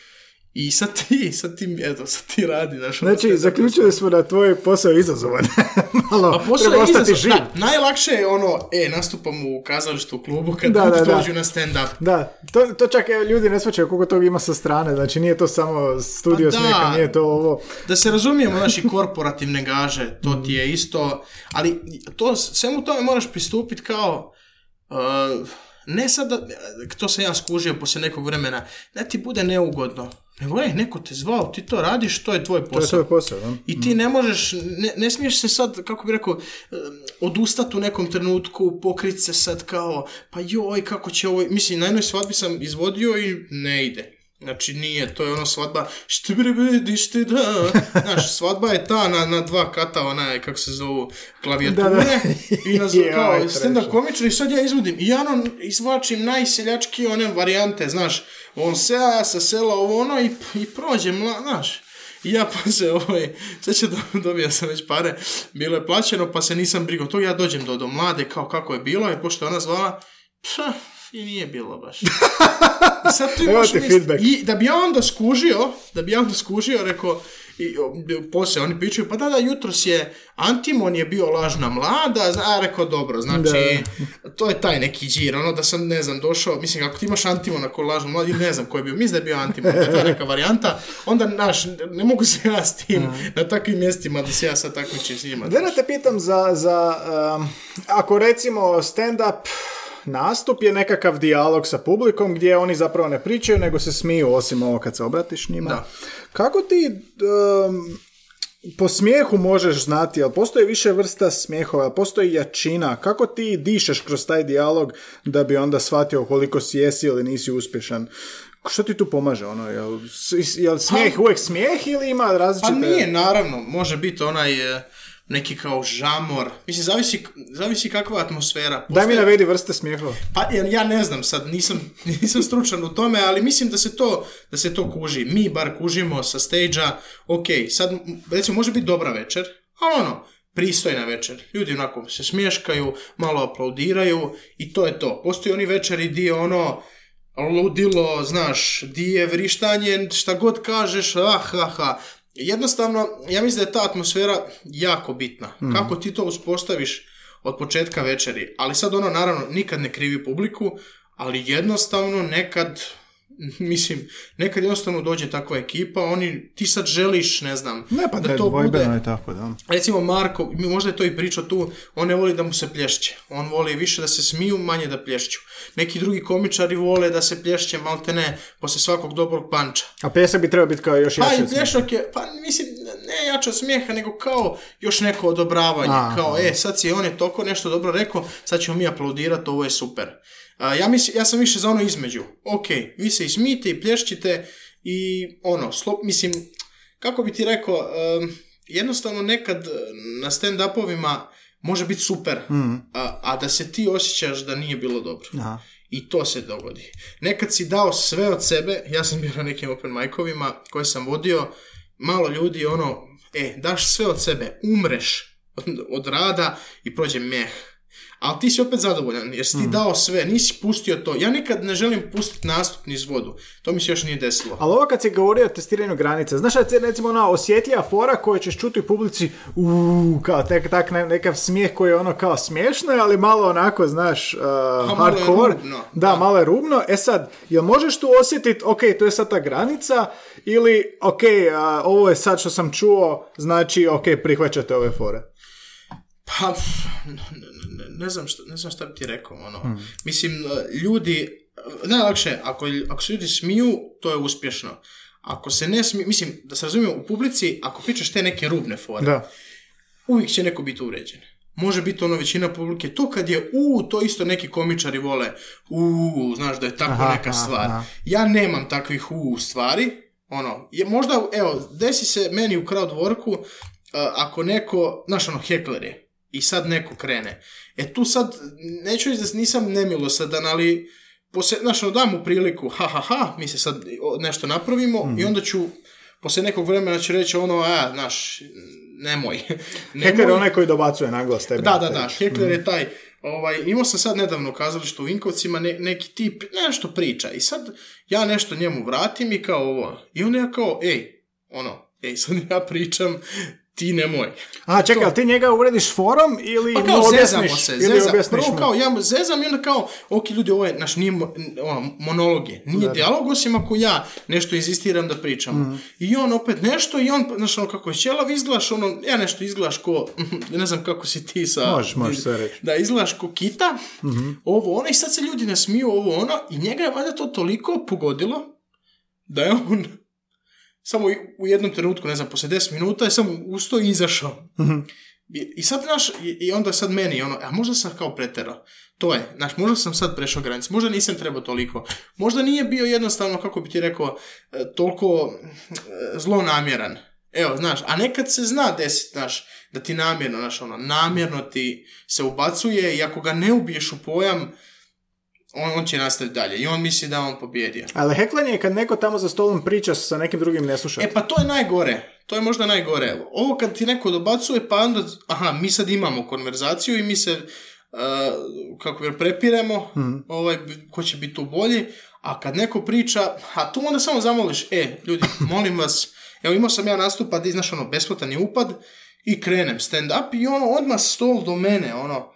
I sad ti, sad ti, eto, sad ti radi, znaš. ono, Znači, zaključili smo da tvoj posao je izazovan. Malo, A posao treba je ostati živ. Da, najlakše je ono, e, nastupam u kazalištu u klubu kad Da, da, da. dođu na stand-up. Da, to, to čak e, ljudi ne shvaćaju koliko toga ima sa strane, znači nije to samo studio Pa da. smijeha, nije to ovo. Da se razumijemo, naši korporativne gaže, to ti je isto, ali to, svemu tome moraš pristupiti kao, uh, ne sad da, to sam ja skužio poslije nekog vremena, da ti bude neugodno, nego ej, neko te zvao, ti to radiš, to je tvoj To je posao. tvoj posao, da? I ti ne možeš, ne, ne smiješ se sad, kako bi rekao, odustati u nekom trenutku, pokrit se sad kao, pa joj, kako će ovo, mislim, na jednoj svadbi sam izvodio i ne ide. Znači nije, to je ono svadba, što bre di šte da, znaš, svadba je ta na, na dva kata, ona kako se zovu, klavijature, Da, da. i na kao trash. stand-up komičar i sad ja izvodim, i ja ono izvlačim najseljački one varijante, znaš, on se ja sa sela ovo ono i, i prođe, mla, znaš, i ja pa se ovaj, sad će do, dobija sam već pare, bilo je plaćeno pa se nisam brigao to, ja dođem do, do mlade kao kako je bilo i pošto je ona zvala, pša, i nije bilo baš. I sad tu Evo imaš ti misli- feedback. I da bi ja onda skužio, da bi ja onda skužio, rekao, i poslije oni pričaju, pa da, da, jutros je Antimon je bio lažna mlada, a rekao, dobro, znači, to je taj neki džir, ono da sam, ne znam, došao, mislim, ako ti imaš Antimona ko lažnu mladu, ili ne znam ko je bio, mislim da je bio Antimon, da je ta neka varijanta, onda, naš, ne mogu se ja s tim na takvim mjestima da se ja sad takmičim s njima. Da te pitam za, za um, ako recimo stand-up nastup je nekakav dijalog sa publikom gdje oni zapravo ne pričaju nego se smiju osim ovo kad se obratiš njima. Da. Kako ti um, po smijehu možeš znati, ali postoji više vrsta smijehova, postoji jačina. Kako ti dišeš kroz taj dijalog da bi onda shvatio koliko si jesi ili nisi uspješan? Što ti tu pomaže? Ono, jel, jel smijeh uvijek smijeh ili ima različite... Pa nije, naravno, može biti onaj e, neki kao žamor. Mislim, zavisi, zavisi kakva je atmosfera. Daj mi Postoje- navedi vrste smijehova. Pa jer ja ne znam sad, nisam, nisam stručan u tome, ali mislim da se to, da se to kuži. Mi bar kužimo sa stage-a, ok, sad recimo može biti dobra večer, ali ono, pristojna večer. Ljudi onako se smješkaju, malo aplaudiraju i to je to. Postoji oni večeri di ono ludilo, znaš, di je vrištanje, šta god kažeš, ah, ha, ha. Jednostavno, ja mislim da je ta atmosfera jako bitna. Kako ti to uspostaviš od početka večeri. Ali sad ono, naravno, nikad ne krivi publiku, ali jednostavno nekad, mislim, nekad jednostavno dođe takva ekipa, oni, ti sad želiš, ne znam, Ne, pa da da, to bude, je tako, da. recimo Marko, možda je to i pričao tu, on ne voli da mu se plješće. On voli više da se smiju, manje da plješću. Neki drugi komičari vole da se plješće maltene posle svakog dobrog panča. A pljesak bi trebao biti kao još Pa jači i od smijeha. plješak je, pa mislim, ne jače od smijeha, nego kao još neko odobravanje. A, kao, e, sad si on je toliko nešto dobro rekao, sad ćemo mi aplaudirati, ovo je super. A, ja, mislim, ja sam više za ono između. Ok, vi se i smijte i plješćite i ono, slop, mislim, kako bi ti rekao, em, jednostavno nekad eh, na stand-upovima može biti super, a, a da se ti osjećaš da nije bilo dobro. Aha. I to se dogodi. Nekad si dao sve od sebe, ja sam bio na nekim open micovima koje sam vodio, malo ljudi ono, e, daš sve od sebe, umreš od, od rada i prođe meh. Ali ti si opet zadovoljan, jer si ti dao sve, nisi pustio to. Ja nikad ne želim pustiti nastup niz vodu. To mi se još nije desilo. Ali ovo kad si govorio o testiranju granice, znaš da je recimo ona osjetljiva fora koju ćeš čuti u publici, uuu, kao tek, tak, ne- nekav smijeh koji je ono kao smiješno, je, ali malo onako, znaš, uh, malo je hardcore. rubno, Da, da. malo je rubno. E sad, jel možeš tu osjetiti, ok, to je sad ta granica, ili, ok, a, ovo je sad što sam čuo, znači, ok, prihvaćate ove fore. Pa, ne, znam šta, ne znam šta bi ti rekao, ono. Mislim, e, ljudi, najlakše, ako, ako se ljudi smiju, to je uspješno. Ako se ne smiju, mislim, da se razumijemo, u publici, ako pričaš te neke rubne fore, Da. uvijek će neko biti uređen. Može biti ono većina publike, to kad je u, to isto neki komičari vole, u, znaš da je tako Aha, neka stvar. aha. Ja nemam takvih u stvari, ono, je možda, evo, desi se meni u crowd worku, a, ako neko, znaš ono, hekler je, i sad neko krene. E tu sad, neću reći da nisam nemilosadan, ali poslije, znaš, ono, dam mu priliku, ha, ha, ha, mi se sad nešto napravimo Mhm. i onda ću, poslije nekog vremena ću reći ono, a, znaš, nemoj. Hekler je onaj koji dobacuje naglas tebi. Da, da, da, hekler je taj, ovaj, imao sam sad nedavno u kazalištu u Vinkovcima, ne- neki tip nešto priča i sad ja nešto njemu vratim i kao ovo, i onda ja kao, ej, ono, ej, sad ja pričam, ti nemoj. A, čekaj, ali ti njega urediš forom ili Pa mu kao zezamo objasniš? se, ili zezam, objasniš prvo mu? kao ja mu zezam i onda kao, ok ljudi, ovo je, naš nije mo- ono, monolog je, nije dijalog, osim ako ja nešto inzistiram da pričam. Mhm. I on opet nešto i on, znaš, ono kako je ćelav, izglaš, ono, ja nešto izglaš ko, ne znam kako si ti sa... Možeš, možeš sve reći. Da, izglaš ko kita, ovo ono, i sad se ljudi nasmiju ovo ono, i njega je valjda to toliko pogodilo, da je on samo u jednom trenutku, ne znam, poslije 10 minuta je samo ustao i izašao. I, I sad, znaš, i, i onda sad meni, ono, a možda sam kao preterao. To je, znaš, možda sam sad prešao granicu, možda nisam trebao toliko. Možda nije bio jednostavno, kako bi ti rekao, e, toliko e, zlonamjeran. Evo, znaš, a nekad se zna desiti, znaš, da ti namjerno, znaš, ono, namjerno ti se ubacuje i ako ga ne ubiješ u pojam, on, on će nastaviti dalje i on misli da on pobjedio. Ali heklanje je kad neko tamo za stolom priča sa nekim drugim ne sluša. E pa to je najgore. To je možda najgore. Ovo kad ti neko dobacuje, pa onda, aha, mi sad imamo konverzaciju i mi se, uh, kako bi prepiremo, ovaj, ko će biti tu bolji, a kad neko priča, a tu onda samo zamoliš, e, ljudi, molim vas, evo imao sam ja nastupa da znaš, ono, besplatan je upad i krenem stand up i ono, odmah stol do mene, ono,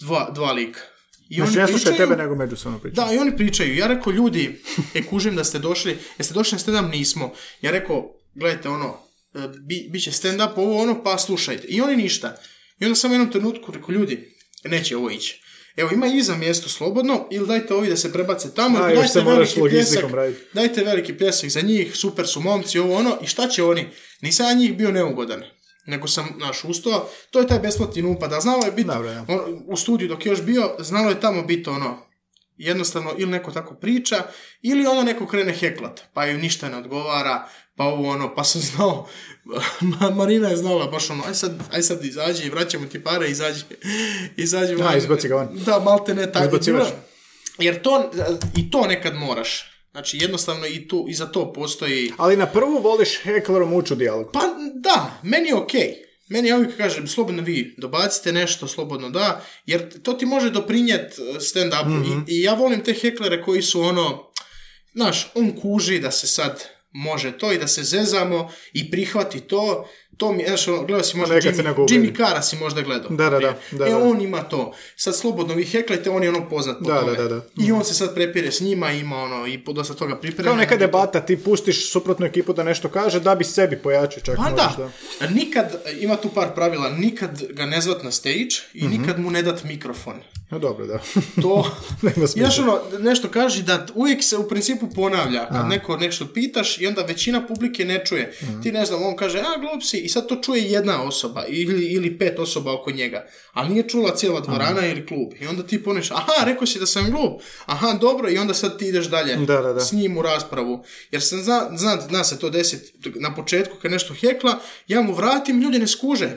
dva, dva lika. I Znači, oni ne slušaj pričaju- tebe nego međusobno priča. da, i oni pričaju. Ja rekao, ljudi, e, kužim da ste došli, jeste došli na stand-up? Nismo. Ja rekao, gledajte, ono, e, bi, bit će stand-up, ovo, ono, pa slušajte. I oni ništa. I onda sam u jednom trenutku rekao, ljudi, neće ovo ići. evo ima iza mjesto slobodno, ili dajte ovi da se prebace tamo, A, dajte veliki pljesak, dajte veliki pljesak za njih, super su momci, ovo ono, i šta će oni? Nisam ja njih bio neugodan, nego sam, naš, ustao, to je taj besplatni upad, a znalo je biti, ja. on, u studiju dok je još bio, znalo je tamo biti ono, jednostavno ili neko tako priča, ili ono neko krene heklat, pa joj ništa ne odgovara, pa ovo ono, pa sam znao, Ma- Marina je znala baš ono, aj sad, aj sad izađi, vraćamo ti pare, izađi, izađi. A, van. izbaci ga van. Da, malte ne tako. Jer to, i to nekad moraš. Znači, jednostavno i, tu, i za to postoji... Ali na prvu voliš heklerom ući u dijalog. Pa da, meni je okej. Meni je uvijek kažem, slobodno vi dobacite nešto, slobodno da, jer to ti može doprinijet stand-upu. I, I ja volim te heklere koji su ono, znaš, on kuži da se sad može to i da se zezamo i prihvati to. To mi, znaš, gledao si možda Jimmy. Jimmy Cara si možda gledao. Da, da, da, da, e, on ima to. Sad slobodno vi heklajte, on je ono poznat po Da, tome. da, da, da. I on se sad prepire s njima, ima ono, i po dosta toga priprema. Kao neka debata, ti pustiš suprotnu ekipu da nešto kaže, da bi sebi pojačao čak Pa da, nikad, ima tu par pravila, nikad ga ne zvat na stage i Mhm. nikad mu ne dat mikrofon. No dobro, da. To, znaš ono, nešto kaži da uvijek se u principu ponavlja, kad neko nešto pitaš i onda većina publike ne čuje. Mhm. Ti ne znam, on kaže, a glup si, i sad to čuje jedna osoba ili, ili pet osoba oko njega, a nije čula cijela dvorana ili klub. I onda ti poneš, aha, rekao si da sam glup, aha, dobro, i onda sad ti ideš dalje Da, da, da. s njim u raspravu. Jer sam zna, zna, zna se to desiti na početku kad nešto hekla, ja mu vratim, ljudi ne skuže.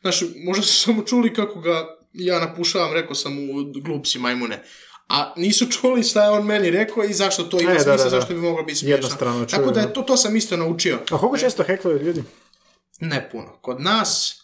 Znaš, možda su samo čuli kako ga ja napušavam, rekao sam mu glup si majmune. A nisu čuli šta je on meni rekao i zašto to ima E, smisla, da, da. zašto bi moglo biti smiješno. Jednostrano Tako čuju, da je to, to sam isto naučio. A koliko često heklaju ljudi? Ne puno. Kod nas,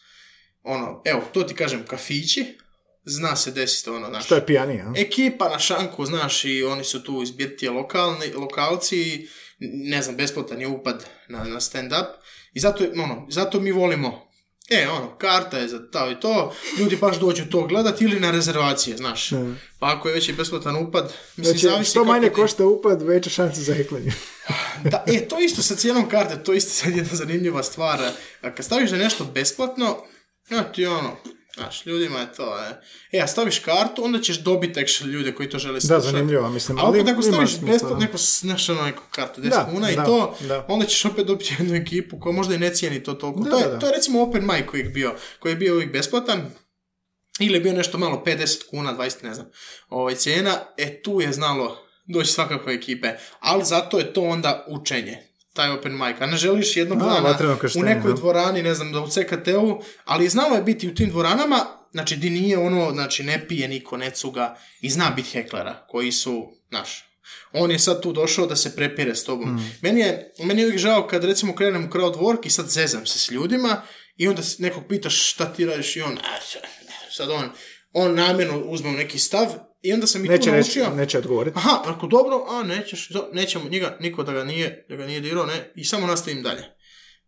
ono, evo, to ti kažem, kafići, zna se desiti ono, znaš, Što je pijanije, a? ekipa na šanku, znaš, i oni su tu izbirtije lokalni, lokalci, ne znam, besplatan je upad na, na stand-up. I zato, ono, zato mi volimo, e, ono, karta je za to i to, ljudi baš dođu to gledat ili na rezervacije, znaš. Pa ako je već i besplatan upad, mislim, Znači, zavisi što kako manje ti- košta upad, veća šansa za heklanje. da, e, to isto sa cijenom karte, to isto sad jedna zanimljiva stvar. Kad staviš da nešto besplatno, ja ti ono, znaš, ljudima je to, e. E, a staviš kartu, onda ćeš dobiti actually ljude koji to žele Da, slušati. zanimljivo, mislim, ali opet ako staviš besplatno da. neko, znaš, ono, neku kartu 10 Da, kuna i da, to, da. onda ćeš opet dobiti jednu ekipu koja možda i ne cijeni to toliko. Da, to, je, da, da. to je recimo open mic koji je bio, koji je bio uvijek besplatan, ili je bio nešto malo 50 kuna, 20 ne znam, ovaj, cijena, e tu je znalo doći svakakve ekipe, ali zato je to onda učenje taj open mic, a ne želiš jednog A, dana u nekoj da. dvorani, ne znam, da u CKT-u, ali znalo je biti u tim dvoranama, znači di nije ono, znači ne pije niko, ne cuga i zna biti heklera, koji su, znaš, on je sad tu došao da se prepire s tobom. Meni, je, meni je uvijek žao kad recimo krenem u crowd work i sad zezam se s ljudima i onda nekog pitaš šta ti radiš i on, "A, sad on, on namjerno uzme neki stav i onda sam i Neće tu naučio. neće odgovoriti. Aha, ako dobro, a nećeš, nećemo njega, niko da ga nije, da ga nije dirao, ne, i samo nastavim dalje.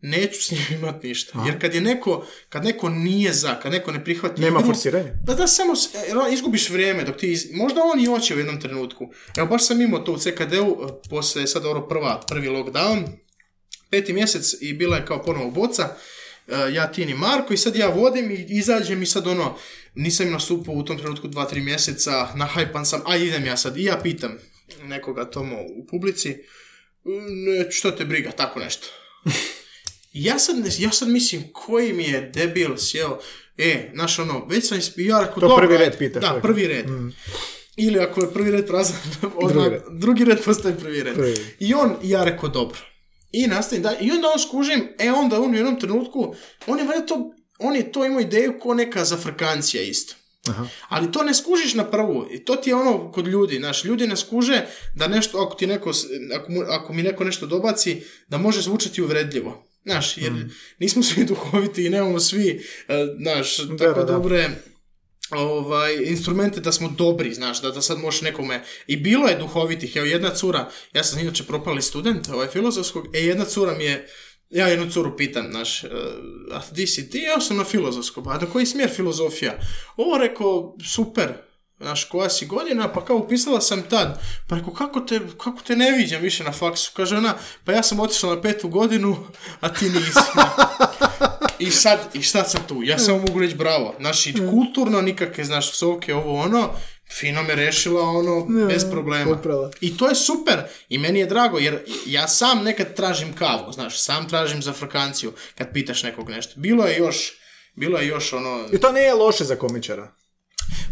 Neću s njim imat ništa. Jer kad je neko, kad neko nije za, kad neko ne prihvati Nema igru, forsiranja. da, da, samo e, izgubiš vrijeme dok ti, iz- možda on i hoće u jednom trenutku. Evo, baš sam imao to u CKD-u, e, poslije sad ono prva, prvi lockdown, peti mjesec i bila je kao ponovo boca, ja, Tin i Marko i sad ja vodim i izađem i sad ono, nisam nastupao u tom trenutku dva, tri mjeseca, nahajpan sam, a idem ja sad i ja pitam nekoga tomo u publici, ne, što te briga, tako nešto. Ja sad, ja sad mislim, koji mi je debil sjeo, e, znaš ono, već sam, isp- ja rekao, To prvi red pitaš, Da, prvi red. Ili ako je prvi red prazan, odmah, Drugi drugi red. red. postaje prvi red. Prvi red. I on, ja rekao, dobro. I nastavim da, i onda on skužim, e onda on u jednom trenutku, on je valjda to, on je to imao ideju ko neka zafrkancija isto. Aha. Ali to ne skužiš na prvu. I to ti je ono kod ljudi. Znaš, ljudi ne skuže da nešto, ako, ti neko, ako, mu- ako mi neko nešto dobaci, da može zvučati uvredljivo. Znaš, jer Mm. nismo svi duhoviti i nemamo svi, e, znaš, tako da, da. dobre ovaj, instrumente da smo dobri, znaš, da, da sad možeš nekome... I bilo je duhovitih, evo jedna cura, ja sam inače propali student ovaj, filozofskog, e jedna cura mi je, ja jednu curu pitam, znaš, e, a di si ti? Ja sam na filozofskom, a na koji smjer filozofija? Ovo rekao, super, znaš, koja si godina, pa kao upisala sam tad, pa rekao, kako te, kako te ne viđam više na faksu? Kaže ona, pa ja sam otišla na petu godinu, a ti nisi. I sad, i sad sam tu, ja samo mogu reći bravo. Znači, kulturno, nikakve, znaš, psovke, ovo ono, fino me rešila, ono, bez problema. poprala. I to je super, i meni je drago, jer ja sam nekad tražim kavu, znaš, sam tražim za frkanciju, kad pitaš nekog nešto. Bilo je još, bilo je još ono... I to nije loše za komičara.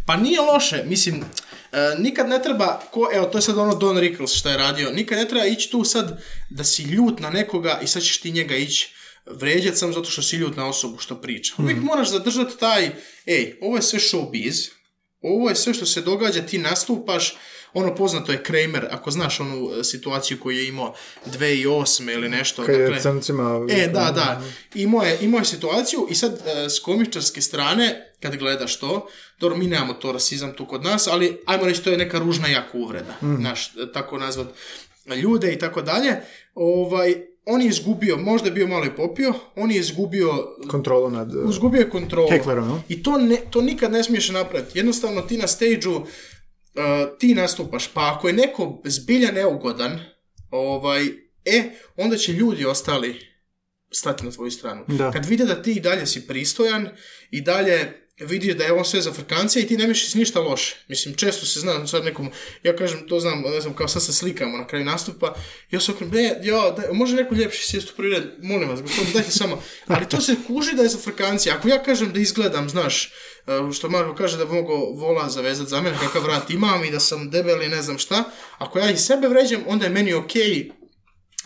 Pa nije loše, mislim, e, nikad ne treba, ko, evo to je sad ono Don Rickles što je radio, nikad ne treba ići tu sad da si ljut na nekoga i sad ćeš ti njega ići vređat sam zato što si ljut na osobu što priča. Uvijek moraš zadržati taj, ej, ovo je sve showbiz, ovo je sve što se događa, ti nastupaš, ono poznato je Kramer, ako znaš onu e, situaciju koju je imao 2008. ili nešto. Kad je dakle- crncima... E, da, da. Imao je, imao je situaciju i sad e, s komičarske strane, kad gledaš to, dobro, mi nemamo to rasizam tu kod nas, ali ajmo reći to je neka ružna jako uvreda, naš, e, tako nazvat ljude i tako dalje. Ovaj, on je izgubio, možda je bio malo i popio, on je izgubio Kontrolu nad... uh, Izgubio je kontrolu. Heklerom? I to, ne, to nikad ne smiješ napraviti. Jednostavno ti na stage ti nastupaš, pa ako je neko zbilja neugodan, ovaj, e, onda će ljudi ostali stati na tvoju stranu. Da. Kad vide da ti i dalje si pristojan i dalje vidi da je on sve za frkancije i ti ne misliš ništa loše. Mislim, često se znam, sad nekom, ja kažem, to znam, ne znam, kao sad se slikamo na kraju nastupa, ja se okrenem, ne, ja, daj, može neko ljepši sjest u prvi red, molim vas, gospodin, dajte samo, ali to se kuži da je za frkancije. Ako ja kažem da izgledam, znaš, uh, što Marko kaže da mogao vola zavezati za mene, kakav vrat imam i da sam debel i ne znam šta, ako ja i sebe vređam, onda je meni okej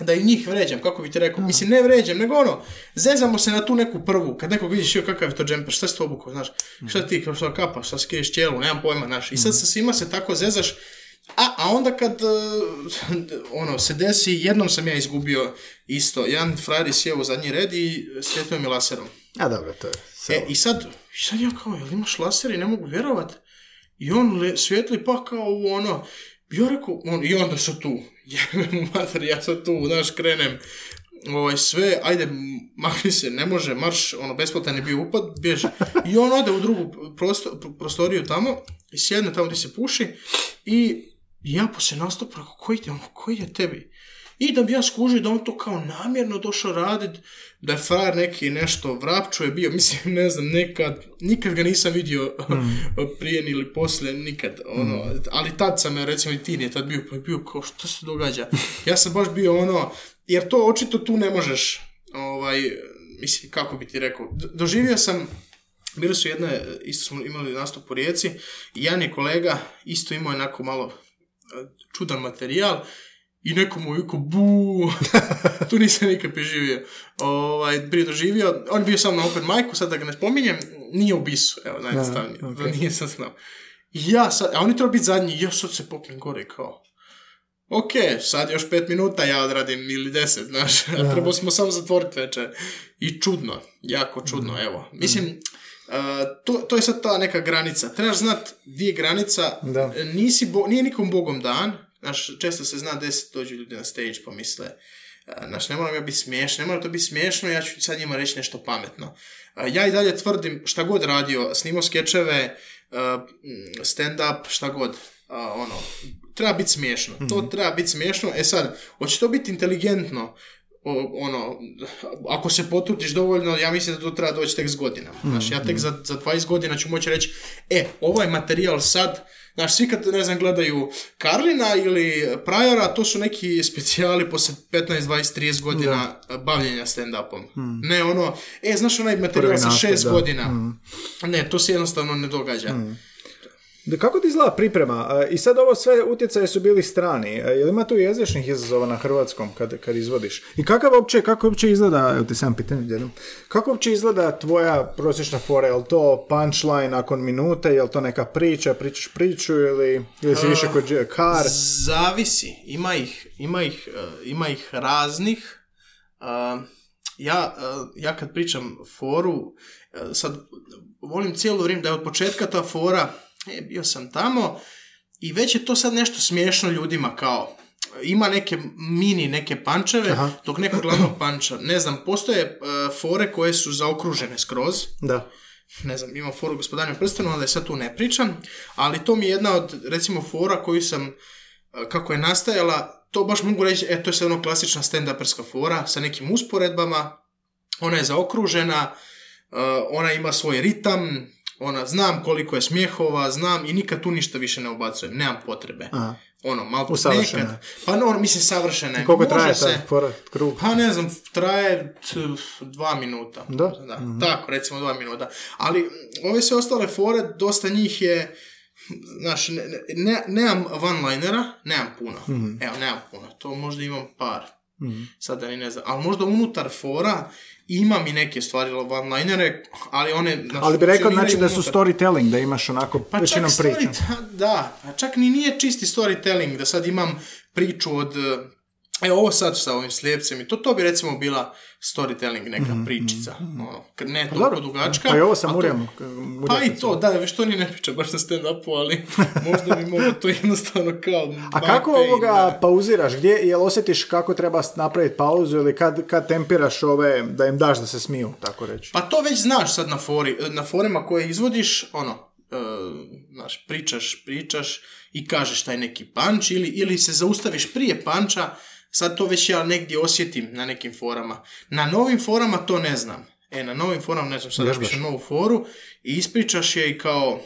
da i njih vređam, kako bi ti rekao, mislim ne vređam, nego ono, zezamo se na tu neku prvu, kad nekog vidiš, joj kakav je to džemper, šta si to obukao, znaš, šta ti, kao što kapa, šta skriješ ćelu, nemam pojma, znaš, i sad sa svima se tako zezaš, a, a onda kad, uh, ono, se desi, jednom sam ja izgubio isto, jedan frajer je sjeo u zadnji red i svijetio mi laserom. A dobro, to je... E, i sad, i sad ja kao, jel imaš laser i ne mogu vjerovat? I on le, svijetli pa kao u ono, ja rekao, on, i onda su tu, jebem mater, ja sad tu, znaš, krenem, ovaj, sve, ajde, makni se, ne može, marš, ono, besplatan je bio upad, bježi. I on ode u drugu prosto, prostoriju tamo i sjedne tamo gdje se puši i ja poslije nastupa, rekao, koji ti, ono, koji je tebi? I da bi ja skužio da on to kao namjerno došao radit, da je frajer neki nešto vrapču je bio, mislim, ne znam, nekad, nikad ga nisam vidio prije ni ili poslije, nikad, ono, ali tad sam, recimo, i tin je tad bio, pa je bio kao, što se događa? Ja sam baš bio ono, jer to očito tu ne možeš, ovaj, mislim, kako bi ti rekao, doživio sam, bili su jedne, isto smo imali nastup u Rijeci, i jedan je kolega, isto imao onako malo e, čudan materijal, i neko mu je rekao, bu, tu nisam nikad preživio. Ovaj, prije doživio, on je bio samo na open micu, sad da ga ne spominjem, nije u bisu, evo, najjednostavnije, Da, da nije sad znao. Ja sad, a oni treba biti zadnji, ja sad se popnem gore kao, ok, sad još pet minuta ja odradim ili deset, znaš, trebali smo samo zatvoriti večer. I čudno, jako čudno, evo. Mislim, uh, to, to je sad ta neka granica. Trebaš znat gdje je granica, Da. nisi bo, nije nikom bogom dan, znaš, često se zna deset dođu ljudi na stage pa misle, uh, znaš, ne moram ja biti smiješan, ne mora to biti smiješno, ja ću sad njima reći nešto pametno. Uh, ja i dalje tvrdim, šta god radio, snimao skečeve, uh, stand-up, šta god, ono, treba biti smiješno. To treba biti smiješno. E sad, hoće to biti inteligentno, ono, ako se potrudiš dovoljno, ja mislim da to treba doći tek s godinama. Znaš, ja tek za, za 20 godina ću moći reći, e, ovaj materijal sad, znaš, svi kad, ne znam, gledaju Karlina ili Prajora, to su neki specijali poslije 15, 20, 30 godina bavljenja stand-upom. Ne ono, e, znaš onaj materijal Prvi sa nastup, 6 da. godina. Ne, to se jednostavno ne događa. Da, kako ti izgleda priprema? A, I sad ovo sve utjecaje su bili strani. A, Je li ima tu jezičnih izazova na hrvatskom kad, kad izvodiš? I kakav uopće, kako uopće izgleda, evo ti sam pitanje jednom, kako uopće izgleda tvoja prosječna fora? Je li to punchline nakon minute, je li to neka priča, pričaš priču ili, ili si više kod kar? Zavisi, ima ih, ima ih, eh, ima ih raznih. Uh, ja, ja kad pričam foru, sad volim cijelo vrijeme da je od početka ta fora, e, bio sam tamo i već je to sad nešto smiješno ljudima kao ima neke mini, neke pančeve, Aha. dok nekog glavnog panča, ne znam, postoje eh, fore koje su zaokružene skroz, Da. ne znam, imam foru gospodarnja prstenu, da je sad tu ne pričam, ali to mi je jedna od, recimo, fora koju sam, e, kako je nastajala, to baš mogu reći, e, to je sad ono klasična stand-uperska fora sa nekim usporedbama, ona je zaokružena, uh, ona ima svoj ritam, ona, znam koliko je smjehova, znam i nikad tu ništa više ne ubacujem, nemam potrebe. Aha. Ono, malo nekad, pa no, mislim savršena je. Koliko Može traje se, taj krug? pa ne znam, traje t, dva minuta. Da? Tako, recimo dva minuta. Ali m, ove sve ostale fore, dosta njih je, znaš, ne, ne, nemam one-linera, nemam puno. Evo, nemam puno. To možda imam par. Sada ni ne znam. Ali možda unutar fora imam i neke stvari one-linere, ali one... znaš, Ali bi rekao znači da su storytelling, da imaš onako pa većinom story, da, a čak ni nije čisti storytelling, da sad imam priču od, e, ovo sad sa ovim slijepcem i to, to bi recimo bila storytelling, neka pričica, ono, k- ne toliko Dobro, dugačka. pa i ovo sa to-. Pa i to, da, već to ni ne priča baš na stand-upu, ali možda bi moglo to jednostavno kao... A kako pain, ovoga da. pauziraš? Gdje, jel osjetiš kako treba napraviti pauzu ili kad, kad tempiraš ove, da im daš da se smiju, tako reći? Pa to već znaš sad na, fori, na forima koje izvodiš, ono, e, znaš, pričaš, pričaš i kažeš taj neki panč ili, ili se zaustaviš prije panča, sad to već ja negdje osjetim na nekim forama. Na novim forama to ne znam. E, na novim forama, ne znam, sad napišem novu foru i ispričaš je i kao...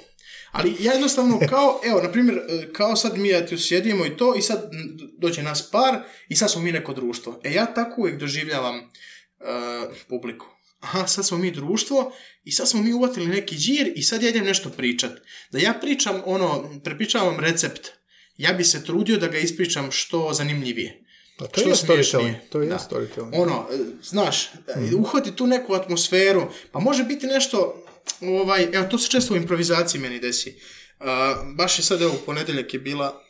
Ali ja jednostavno kao, evo, na primjer, e, kao sad mi ja tu sjedimo i to i sad dođe nas par i sad smo mi neko društvo. E, ja tako uvijek doživljavam e, publiku. Aha, sad smo mi društvo i sad smo mi uvatili neki džir i sad ja idem nešto pričat. Da ja pričam, ono, prepričavam recept, ja bi se trudio da ga ispričam što zanimljivije. Pa to Što je storytelling. To je Da. storytelling. Ono, e, znaš, e, uhvati tu neku atmosferu, pa može biti nešto, ovaj, evo, to se često u improvizaciji meni desi. A, baš je sad, evo, ponedjeljak je bila,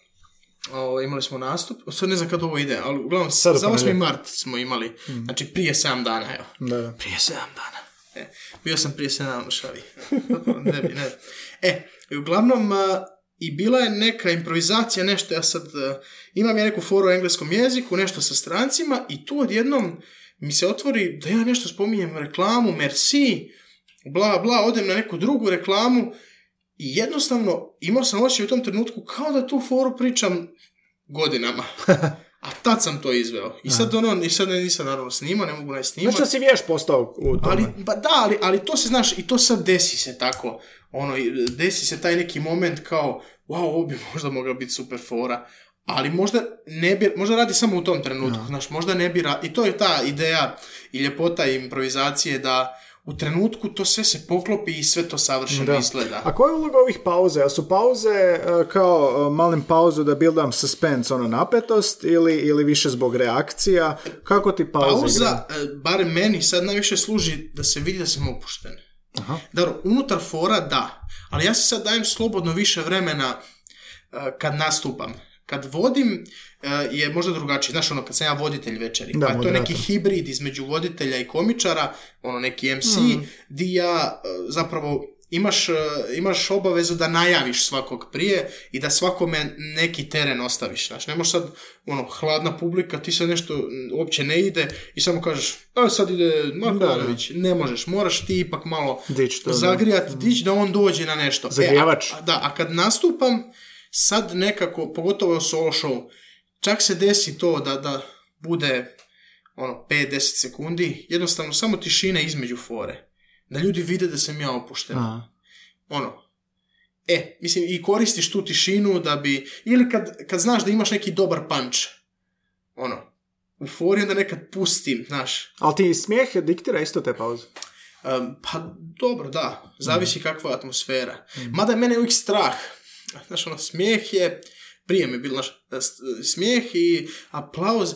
o, imali smo nastup, sad ne znam kad ovo ide, ali uglavnom, Sad za 8. ponedjeljak. mart smo imali, znači prije 7 dana, evo. Da. Prije 7 dana. E, bio sam prije 7 dana u šavi. ne bi, ne. E, i uglavnom, a, i bila je neka improvizacija, nešto, ja sad a, imam ja neku foru u engleskom jeziku, nešto sa strancima i tu odjednom mi se otvori da ja nešto spominjem reklamu, merci, bla, bla, odem na neku drugu reklamu i jednostavno imao sam osjećaj u tom trenutku kao da tu foru pričam godinama. A tad sam to izveo. I sad ono, i sad nisam naravno snimao, ne mogu ne snimati. Znači da si vješ postao u tome. Ali, pa da, ali, ali to se, znaš, i to sad desi se tako. Ono, desi se taj neki moment kao, wow, ovo bi možda mogla biti super fora. Ali možda ne bi, možda radi samo u tom trenutku, znaš, možda ne bi, ra- i to je ta ideja i ljepota improvizacije da u trenutku to sve se poklopi i sve to savršeno Da. izgleda. A koja je uloga ovih pauze? A su pauze e, kao e, malim pauzu da buildam suspense, ono napetost ili, ili više zbog reakcija? Kako ti pauza, Pauza, igra? e, barem meni, sad najviše služi da se vidi da sam opušten. Aha. Dobro, unutar fora da, ali ja se sad dajem slobodno više vremena e, kad nastupam. Kad vodim e, je možda drugačije. Znaš, ono, kad sam ja voditelj večeri. Da, pa to je neki moderator. hibrid između voditelja i komičara, ono, neki MC, Mhm. di ja e, zapravo imaš, e, imaš obavezu da najaviš svakog prije i da svakome neki teren ostaviš. Znači, ne možeš sad, ono, hladna publika, ti sad nešto uopće ne ide i samo kažeš, a sad ide Marković. Ne možeš, moraš ti ipak malo Dić to, da. zagrijat, dić da on dođe na nešto. Zagrijavač. E, a, da, a kad nastupam, sad nekako, pogotovo u solo show, čak se desi to da, da bude ono 5-10 sekundi, jednostavno samo tišina između fore. Da ljudi vide da sam ja opušten. Aha. Ono. E, mislim, i koristiš tu tišinu da bi, ili kad, kad znaš da imaš neki dobar punch, ono, u fori onda nekad pustim, znaš, Ali ti smijeh diktira isto te pauze. Um, pa dobro, da. Zavisi kakva je atmosfera. Mada je mene uvijek strah. Znaš, ono, smijeh je... Prije mi je bilo, znaš, s- smijeh i aplauz.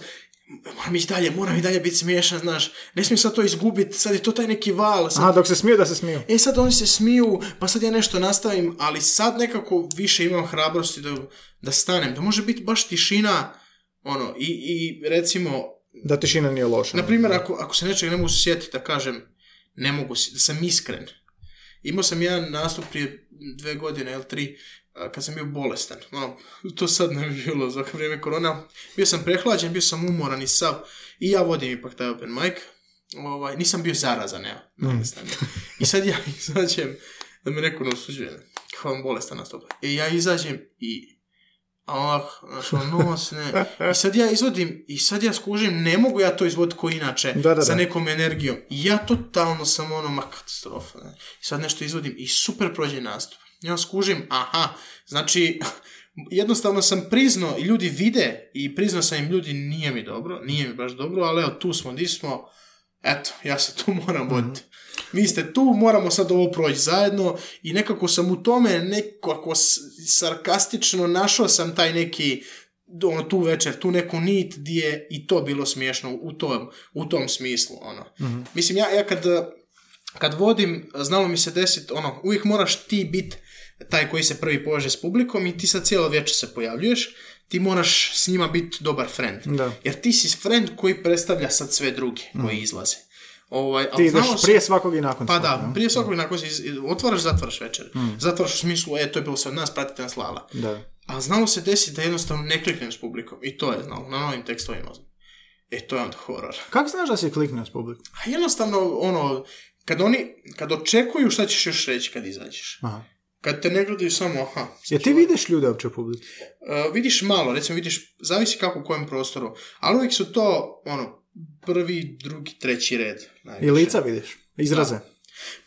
Moram ići dalje, moram i dalje biti smiješan, znaš. Ne smijem sad to izgubiti, sad je to taj neki val. Sad, Aha, dok se smiju da se smiju. E sad oni se smiju, pa sad ja nešto nastavim, ali sad nekako više imam hrabrosti da, da stanem. Da može biti baš tišina, ono, i, i recimo, Da tišina nije loša. na primjer, ako, ako se nečega ne mogu sjetiti, da kažem, ne mogu da sam iskren. Imao sam jedan nastup prije dve godine ili tri, kad sam bio bolestan. Ono, to sad ne bi bilo za vrijeme korona. Bio sam prehlađen, bio sam umoran i sav. I ja vodim ipak taj open mic. Ovaj, nisam bio zarazan, evo. bolestan. I sad ja izađem, da me neko ne osuđuje. Kao vam bolestan nastup. I ja izađem i ah, znaš, ono, nos, ne. I sad ja izvodim, i sad ja skužim, ne mogu ja to izvoditi ko inače, Da, da, sa da. nekom energijom. I ja totalno sam ono, ma katastrofa, ne. I sad nešto izvodim i super prođe nastup. Onda skužim, aha, znači, jednostavno sam priznao, i ljudi vide, i priznao sam im, ljudi, nije mi dobro, nije mi baš dobro, ali evo, tu smo, di smo, eto, ja se tu moram voditi. Vi ste tu, moramo sad ovo proći zajedno i nekako sam u tome nekako sarkastično našao sam taj neki ono, tu večer, tu neku nit gdje je i to bilo smiješno u tom, u tom smislu. Ono. Mislim, ja, ja kad, kad vodim, znalo mi se desiti, ono, uvijek moraš ti biti taj koji se prvi poveže s publikom i ti sad cijelo večer se pojavljuješ, ti moraš s njima biti dobar friend. Da. Jer ti si friend koji predstavlja sad sve drugi koji izlaze. Ovaj, Ti ideš prije svakog i nakon pa svakog, da, ne? prije svakog nakon si iz- otvaraš, zatvaraš večer. Zatvaraš u smislu, e, to je bilo sve od nas, pratite nas lala. Da. A znalo se desiti da jednostavno ne kliknem s publikom. I to je znalo, na novim tekstovima. E, to je onda horor. Kako znaš da si kliknuo s publikom? A jednostavno, ono, kad oni, kad očekuju šta ćeš još reći kad izađeš. Aha. Kad te ne gledaju samo, aha. Jer ti vidiš ljude uopće u publici? Uh, vidiš malo, recimo vidiš, zavisi kako u kojem prostoru, ali uvijek su to, ono, prvi, drugi, treći red. I najviše. lica vidiš? Izraze?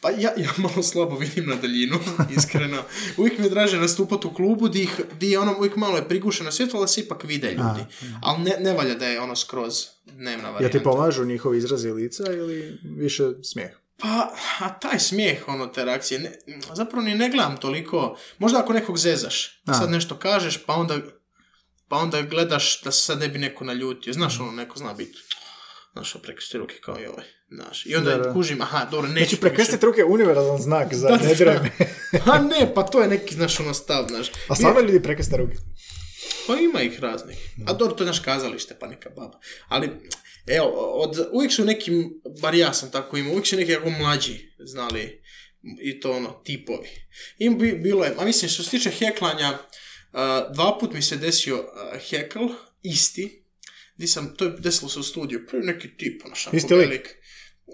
Pa ja, ja malo slabo vidim na daljinu, iskreno. Uvijek mi je draže nastupati u klubu di, ih- di ono uvijek malo je prigušeno svjetlo, ali se ipak vide ljudi. Ali ne, ne valja da je ono skroz dnevna Ja varijanta. ti pomažu njihovi izrazi lica ili više smijeh? Pa, a taj smijeh, ono, te reakcije, ne, zapravo ni ne gledam toliko. Možda ako nekog zezaš, A. sad nešto kažeš, pa onda, pa onda gledaš da se sad ne bi neko naljutio. Znaš, ono, neko zna biti. Znaš, ono, preko ruke kao i ovaj. Znaš. I onda Da, da. kužim, aha, dobro, neću Znači, prekrstiti ruke je univerzalni znak za Da, da, ne diraj da. me. Pa ne, pa to je neki, znaš, ono stav, znaš. A stvarno ljudi prekrste ruke? Pa ima ih raznih. A dobro, to je naš kazalište, pa neka baba. Ali, evo, od, uvijek su neki, bar ja sam tako imao, uvijek su neki jako mlađi znali i to ono, tipovi. I bi, bilo je, a mislim, što se tiče heklanja, uh, dva put mi se desio uh, hekl, isti, di sam, to je desilo se u studiju, prvi neki tip, ono, šako velik.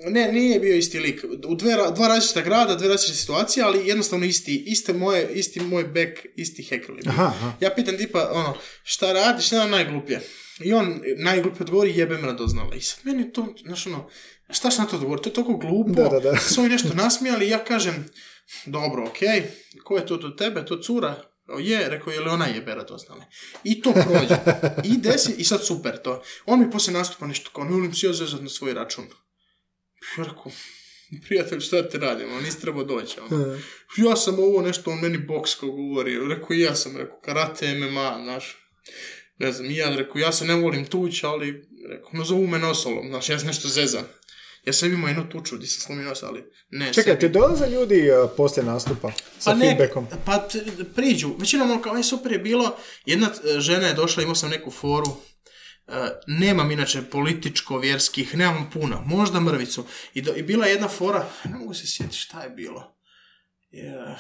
Ne, nije bio isti lik. U dve, dva različita grada, dve različite situacije, ali jednostavno isti, iste moje, isti moj bek, isti je aha. Ja pitam tipa, ono, šta radiš, nema najgluplje. I on najgluplje odgovori, jebem radoznala. I sad meni to, znaš ono, šta na to odgovori? To je toliko glupo. Da, da, da. Oni nešto nasmijali ja kažem, dobro, okej, ko je to do tebe, to cura? O, je, rekao, je li ona jebe radoznale? I to prođe. I desi, i sad super to. On mi poslije nastupa nešto kao, ne volim si na svoj račun. Ja rekao, prijatelj, šta te radim, on nisi trebao doći. Ono. Ja sam ovo nešto, on meni boksko govori. Rekao, i ja sam, rekao, karate, MMA, znaš. Ne znam, i ja rekao, ja se ne volim tući, ali, rekao, no zovu me nosolom, znaš, ja se nešto zezam. Ja sam imao jednu tuču gdje sam slomio nos, ali ne Čekaj, sebi. ti dolaze ljudi uh, poslije nastupa sa Pa ne, feedbackom? pa t- priđu. Većinom ono kao, super je bilo, jedna e, žena je došla, imao sam neku foru, nemam inače političko-vjerskih, nemam puno, možda mrvicu. I, I bila je jedna fora, ne mogu se sjetiti šta je bilo. Je,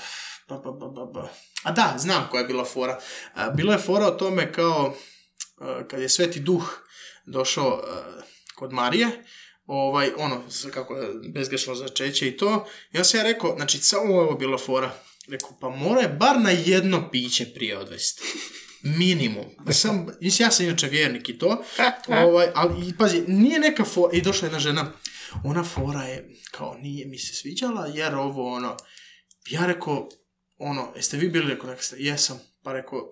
ba, ba, ba. A da, znam koja je bila fora. A, bila je fora o tome kao, e, kad je Sveti Duh došao e, kod Marije, ovaj, ono, kako je bezgrešno začeće i to, ja sam ja rekao, znači, samo ovo je bila fora. Rekao, pa mora je bar na jedno piće prije odvesti. Minimum. Sam, mislim, ja sam inače vjernik i to, ovaj, ali, pazi, nije neka fora, i došla jedna žena, ona fora je, kao, nije mi se sviđala, jer ovo, ono, ja rekao, ono, jeste vi bili, rekao, ste, jesam, pa rekao,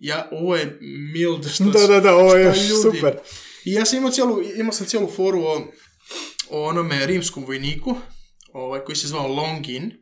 ja, ovo je mild što Da, da, da, ovo je ljudi- super. I ja sam imao cijelu, imao sam cijelu foru o, o onome rimskom vojniku, ovaj, koji se zvao Longin,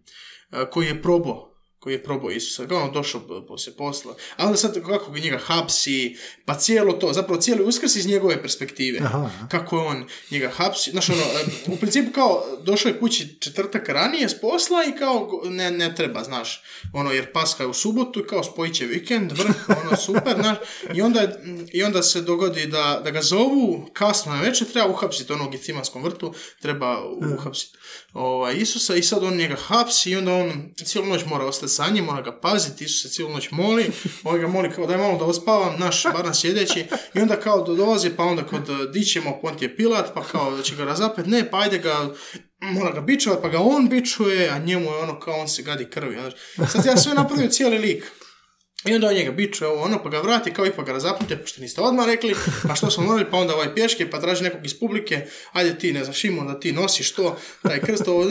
eh, koji je probao koji je probao Isusa, kao on došao po- poslije posla, a onda sad kako ga njega hapsi, pa cijelo to, zapravo cijeli uskrs iz njegove perspektive, Aha, aha. kako je on njega hapsi, znaš ono, eh, u principu kao došao je kući četvrtak ranije s posla i kao ne, ne treba, znaš, ono, jer Paska je u subotu i kao spojit će vikend, vrh, ono, super, znaš, i onda, i onda se dogodi da, da ga zovu kasno na večer, treba uhapsiti onog u Gecimanskom vrtu, treba uhapsiti ovaj, Isusa i sad on njega hapsi i onda on cijelu noć mora ostati sa njim, mora ga paziti, Isus se cijelu noć moli, ovaj ga moli kao daj malo da ospavam, naš bar na sjedeći i onda kao do- dolazi pa onda kod eh, dićemo Pontije Pilat pa kao da će ga razapet, ne pa ajde ga mora ga bičovat, pa ga on bičuje, a njemu je ono kao on se gadi krvi. Sad ja sve napravio cijeli lik. I onda on njega bičuje ovo ono, pa ga vrati, kao ipak ga razapnite, pošto niste odmah rekli, pa što smo morali, pa onda ovaj pješke, pa traži nekog iz publike, ajde ti, ne Šimon, da ti nosiš to, taj krst, ovo,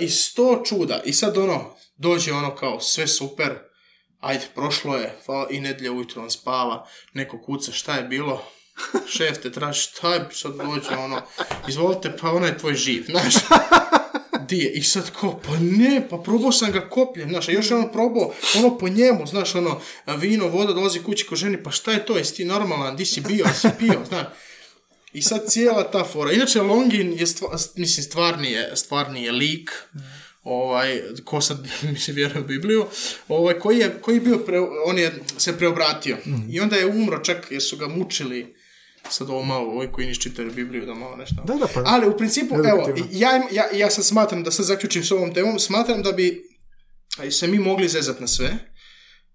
i sto čuda. I sad ono, dođe ono kao, sve super, ajde, prošlo je, i nedlje ujutro on spava, neko kuca, šta je bilo, šef te traži, šta je, sad dođe ono, izvolite, pa ona je tvoj živ, znaš. Di je? I sad ko, pa ne, pa probao sam ga kopljem, znaš, a još je ono probao, ono po njemu, znaš, ono, vino, voda, dolazi kući ko ženi, pa šta je to, jesi ti normalan, di si bio, si pio, znaš. I sad cijela ta fora. Inače, Longin je, mislim, stvarni je, stvarni je lik, ovaj, ko sad, mislim, vjeruje u Bibliju, ovaj, koji je, koji je bio, pre, on je se preobratio. I onda je umro čak jer su ga mučili, sad ovo malo, ovaj koji niš čitaju Bibliju, da malo nešto. Da, da, pa. Ali u principu, evo, ja, ja, ja sad smatram, da sad zaključim s ovom temom, smatram da bi se mi mogli zezat na sve,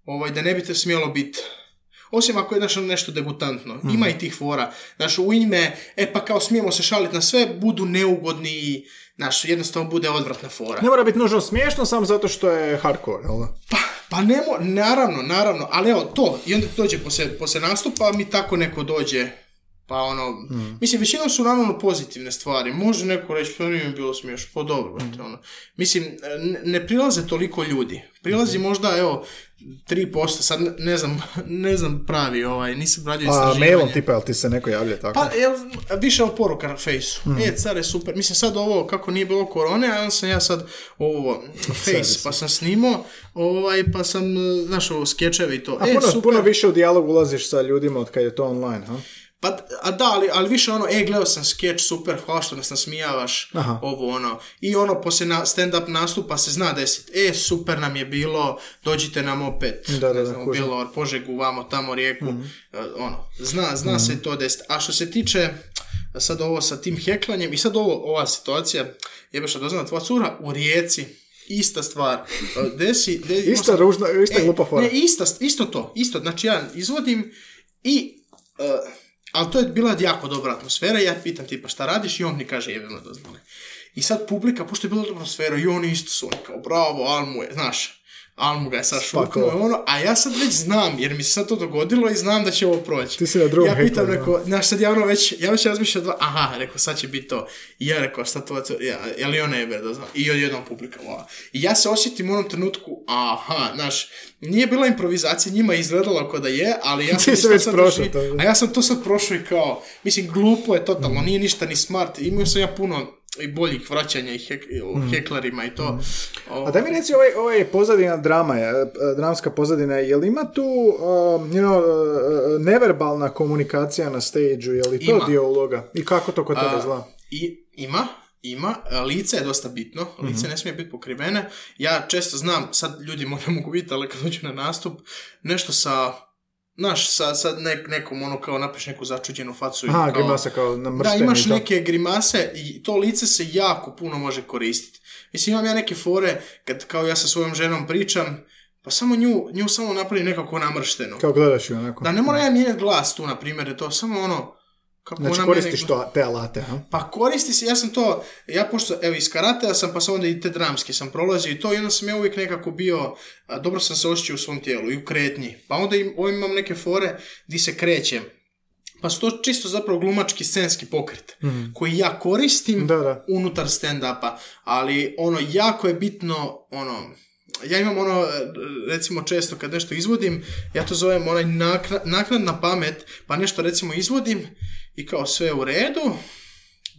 ovaj, da ne bi to smjelo biti osim ako je znaš, ono nešto degutantno. Mhm. Ima i tih fora. Znaš, u ime, e pa kao smijemo se šaliti na sve, budu neugodni i, znaš, jednostavno bude odvratna fora. Ne mora biti nužno smiješno samo zato što je hardcore, jel? Pa, pa ne mo- naravno, naravno, ali evo to, i onda dođe poslije, poslije nastupa, mi tako neko dođe, pa ono, mislim, većinom su naravno pozitivne stvari, može neko reći, pa nije mi bilo smiješno, pa dobro, brate, ono. Mislim, ne, prilaze toliko ljudi, prilazi možda, evo, 3%, sad ne- znam, ne znam pravi, ovaj, nisam radio A istraživanje. mailom tipa, jel ti se neko javlja tako? Pa, jel, više od poruka na fejsu. E, care, super. Mislim, sad ovo, kako nije bilo korone, a sam ja sad ovo, face, pa sam snimao, ovaj, pa sam, e, znaš, ovo, skečevi i to. A e, puno, super. puno više u dijalog ulaziš sa ljudima od kad je to online, ha? Pa, a da, ali, ali više ono, e, gledao sam skeč, super, hvala što nas nasmijavaš, Aha. ovo ono. I ono, poslije na, stand-up nastupa se zna desit, e, super nam je bilo, dođite nam opet, Da, da, ne znam. Bjelovar, Požegu, vamo, tamo, Rijeku, Mhm. e, ono, zna, zna se to desit. A što se tiče, sad ovo sa tim heklanjem, i sad ovo, ova situacija, jebeš doznala tvoja cura u Rijeci, ista stvar, E, desi, de, imao Ista ružna, ista E, glupa fora. Ne, ista, isto to, isto, znači ja izvodim i, uh, ali to je bila jako dobra atmosfera, ja pitam tipa šta radiš i on mi kaže jebeno dozvole. I sad publika, pošto je bila dobra atmosfera, i oni isto su, oni kao bravo, Almu je, znaš, Almu ga je sad šuknuo i ono, a ja sad već znam, jer mi se sad to dogodilo i znam da će ovo proći. Ti si na drugom Ja pitam, rekao, znaš, sad ja ono već, ja već razmišljam, dva, aha, rekao, sad će biti to. I ja rekao, šta to, ja, je li on jebe, da znam. I odjednom publika, wow. I ja se osjetim u onom trenutku, aha, znaš, nije bila improvizacija, njima je izgledalo kao da je, ali ja sam već sad prošao to. A ja sam to sad prošao i kao, mislim, glupo je totalno, nije ništa ni smart. Imao sam ja puno i boljih vraćanja i hek, Mm. heklarima i to. A da mi reci, ovaj, ovaj pozadina drama, je, e, dramska pozadina, je li ima tu um, you know, uh, neverbalna komunikacija na stage je li to Ima. dio uloga? I kako to kod tebe zla? I, ima, ima. Lice je dosta bitno. Lice ne smije biti pokrivene. Ja često znam, sad ljudi možda mogu vidjeti, ali kad dođu na nastup, nešto sa, znaš, sa, sa nek, nekom ono kao napiš neku začuđenu facu. Aha, kao, grimasa kao Da, imaš neke grimase i to lice se jako puno može koristiti. Mislim, imam ja neke fore, kad kao ja sa svojom ženom pričam, pa samo nju, nju samo napravi nekako namršteno. Kao gledaš ju onako. Da, ne mora ja mijenjati glas tu, na primjer, je to samo ono, kako Znači koristiš mene- to, te alate, ha? pa koristi se, ja sam to, ja pošto, evo iz karatea sam, pa sam onda i te dramske sam prolazio i to, i onda sam ja uvijek nekako bio, a, dobro sam se osjećao u svom tijelu i u kretnji. Pa onda im, ovim imam neke fore di se krećem. Pa su to čisto zapravo glumački scenski pokret, koji ja koristim. Da, da. unutar stand-upa, ali ono, jako je bitno, ono, ja imam ono, recimo često kad nešto izvodim, ja to zovem onaj nakna, naknadna pamet, pa nešto recimo izvodim i kao sve u redu,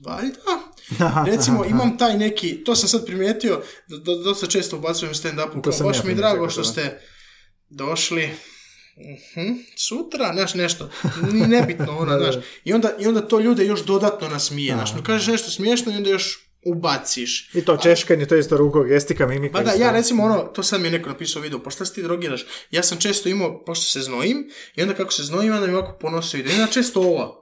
valjda. Recimo imam taj neki, to sam sad primijetio, da, dosta često ubacujem stand-upu, kao, sam baš ja mi je drago što ste došli, Mhm, sutra, znaš, nešto, ni nebitno, ono, znaš, i onda, i onda to ljude još dodatno nasmije, znaš, no kažeš nešto smiješno i onda još ubaciš. I to češkanje, to je isto ruko, gestika, mimika. Pa da, ja recimo ono, to sad mi je neko napisao u videu, pa se ti drogiraš? Ja sam često imao, pošto se znojim, i onda kako se znojim, onda mi ovako ponosio ide. Onda često ovo,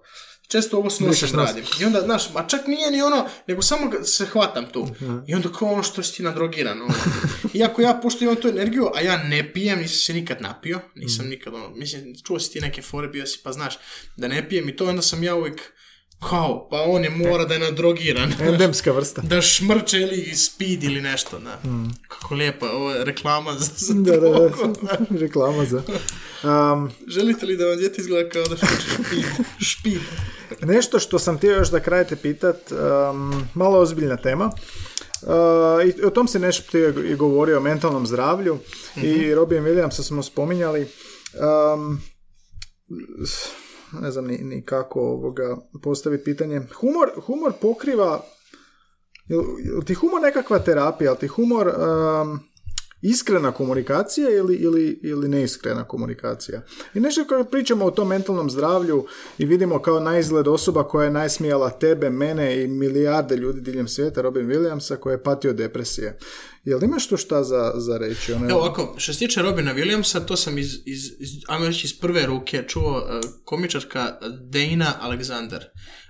često ovo s Dišeš nosom nos. radim. I onda, znaš, ma čak nije ni ono, nego samo se hvatam tu. I onda kao ono što si ti nadrogiran. Ono. Iako ja, pošto imam tu energiju, a ja ne pijem, nisam se nikad napio, nisam nikad ono, mislim, čuo si ti neke fore, bio si, pa znaš, da ne pijem i to, onda sam ja uvijek kao, pa on je mora da je nadrogiran. Endemska vrsta. da šmrče ili speed ili nešto, da. Kako lijepa, ovo je reklama za, za Da, da, da. Reklama za. Um, Želite li da vam djete izgleda kao da špid? špid. Nešto što sam htio još da kraj te pitat, um, malo ozbiljna tema. Uh, I o tom se nešto i govorio, o mentalnom zdravlju i Robin Williamsa smo spominjali. Um, ne znam ni, ni kako ovoga postaviti pitanje. Humor, humor pokriva Jel, jel ti humor nekakva terapija, jel ti humor um, iskrena komunikacija ili, ili, ili neiskrena komunikacija? I nešto kad pričamo o tom mentalnom zdravlju i vidimo kao naizgled osoba koja je najsmijala tebe, mene i milijarde ljudi diljem svijeta, Robin Williamsa, koji je patio depresije. Jel imaš tu šta za, za reći? Ono, Evo ovako, što se tiče Robina Williamsa, to sam iz, iz, iz, reći iz prve ruke čuo uh, komičarka Dana Alexander,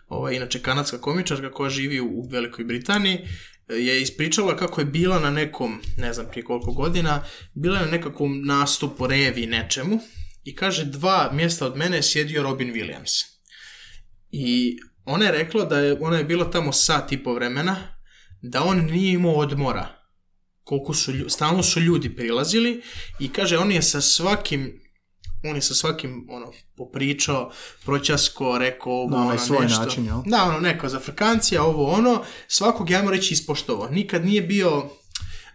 ova, inače kanadska komičarka koja živi u, Velikoj Britaniji, je ispričala kako je bila na nekom, ne znam prije koliko godina, bila je na nekakvom nastupu, revi, nečemu, i kaže dva mjesta od mene je sjedio Robin Williams. I ona je rekla da je, ona je bila tamo sat i po vremena, da on nije imao odmora koliko su, stalno su ljudi prilazili i kaže on je sa svakim on je sa svakim ono popričao, proćasko, rekao ovo, Na onaj ono, svoj nešto. način, jel? Da, ono, neko za frkancija, ovo, ono, svakog, ja mu reći, ispoštovao. Nikad nije bio,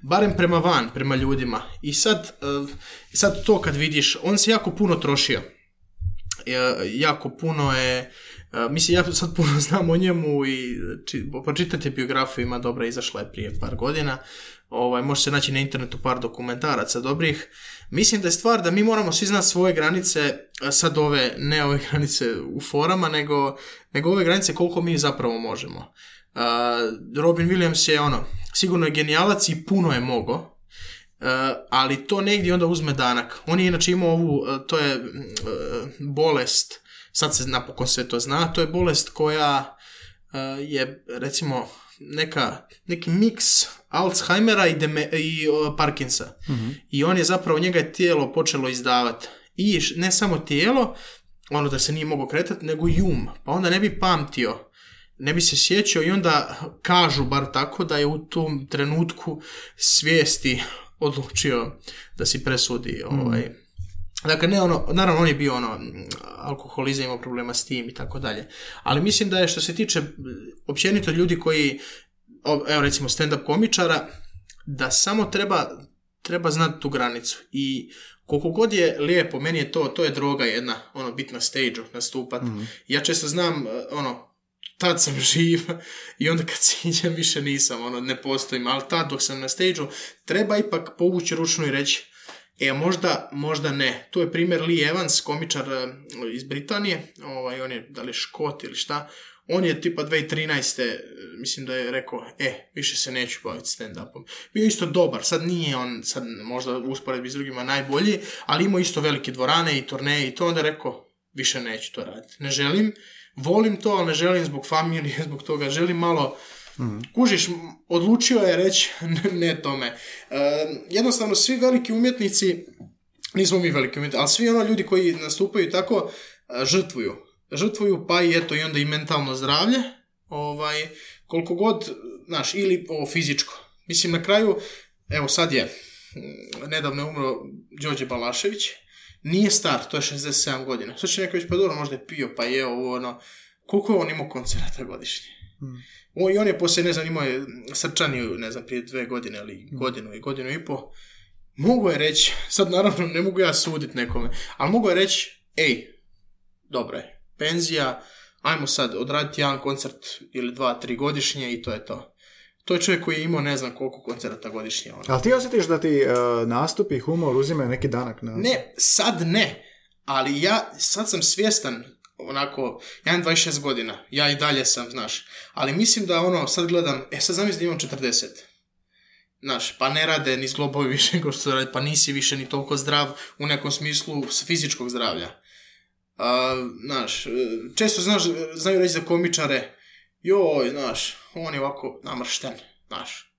barem prema van, prema ljudima. I sad, eh, sad to kad vidiš, on se jako puno trošio. Ja- jako puno je, mislim, ja sad puno znam o njemu i či, pročitajte biografiju, ima dobra, izašla je prije par godina. Ovaj, može se naći na internetu par dokumentaraca dobrih. Mislim da je stvar da mi moramo svi znati svoje granice, a sad ove, ne ove granice u forama, nego, nego ove granice koliko mi zapravo možemo. A, Robin Williams je ono, sigurno je genijalac i puno je mogo, Uh, ali to negdje onda uzme danak. On je inače imao ovu, uh, to je uh, bolest, sad se napokon sve to zna, to je bolest koja uh, je recimo neka, neki miks Alzheimera i, deme, i uh, Parkinsa. I on je zapravo, njega je tijelo počelo izdavati. I ne samo tijelo, ono da se nije mogao kretati, nego i um. Pa onda ne bi pamtio ne bi se sjećao i onda kažu bar tako da je u tom trenutku svijesti odlučio da si presudi ovaj, Dakle, ne ono, naravno on je bio ono, alkoholizam, imao problema s tim i tako dalje. Ali mislim da je što se tiče općenito ljudi koji, evo recimo stand-up komičara, da samo treba, treba znati tu granicu. I koliko god je lijepo, meni je to, to je droga jedna, ono, bit na stage nastupat. Ja često znam, eh, ono, tad sam živ i onda kad siđem više nisam, ono, ne postojim, ali tad dok sam na stage treba ipak povući ručnu i reći, E, možda, možda ne. Tu je primjer Lee Evans, komičar e, iz Britanije, ovaj, on je, da li škot ili šta, on je tipa 2013. e, mislim da je rekao, e, više se neću baviti stand-upom. Bio isto dobar, sad nije on, sad možda usporedbi s drugima najbolji, ali imao isto velike dvorane i turneje i to, onda je rekao, više neću to raditi. Ne želim, volim to, ali ne želim zbog familije, zbog toga, želim malo Kužiš, m, odlučio je reći ne, tome. E, jednostavno, svi veliki umjetnici, nismo mi veliki umjetnici, ali svi ono ljudi koji nastupaju tako, e, žrtvuju. Žrtvuju, pa i eto, i onda i mentalno zdravlje, ovaj, koliko god, znaš, ili ovo fizičko. Mislim, na kraju, evo sad je, mm, nedavno je umro Đorđe Balašević, nije star, to je 67 godina. Sad će neko reći, pa dobro, možda je pio, pa je ovo, ono, koliko je on imao koncerata godišnje? On, I on je poslije, ne znam, imao je srčaniju, ne znam, prije dve godine ili godinu i godinu i po. Mogu je reći, sad naravno ne mogu ja sudit nekome, ali mogu je reći, ej, dobro je, penzija, ajmo sad odraditi jedan koncert ili dva, tri godišnje i to je to. To je čovjek koji je imao ne znam koliko koncerata godišnje. Ono. Ali ti osjetiš da ti uh, nastupi i humor uzimaju neki danak na... Ne, sad ne, ali ja sad sam svjestan onako, ja imam 26 godina, ja i dalje sam, znaš, ali mislim da ono, sad gledam, e sad zamisli da imam 40, znaš, pa ne rade ni zglobovi više nego što rade, pa nisi više ni toliko zdrav u nekom smislu fizičkog zdravlja. A, znaš, e, često znaš, znaju reći za komičare, joj, znaš, on je ovako namršten, znaš.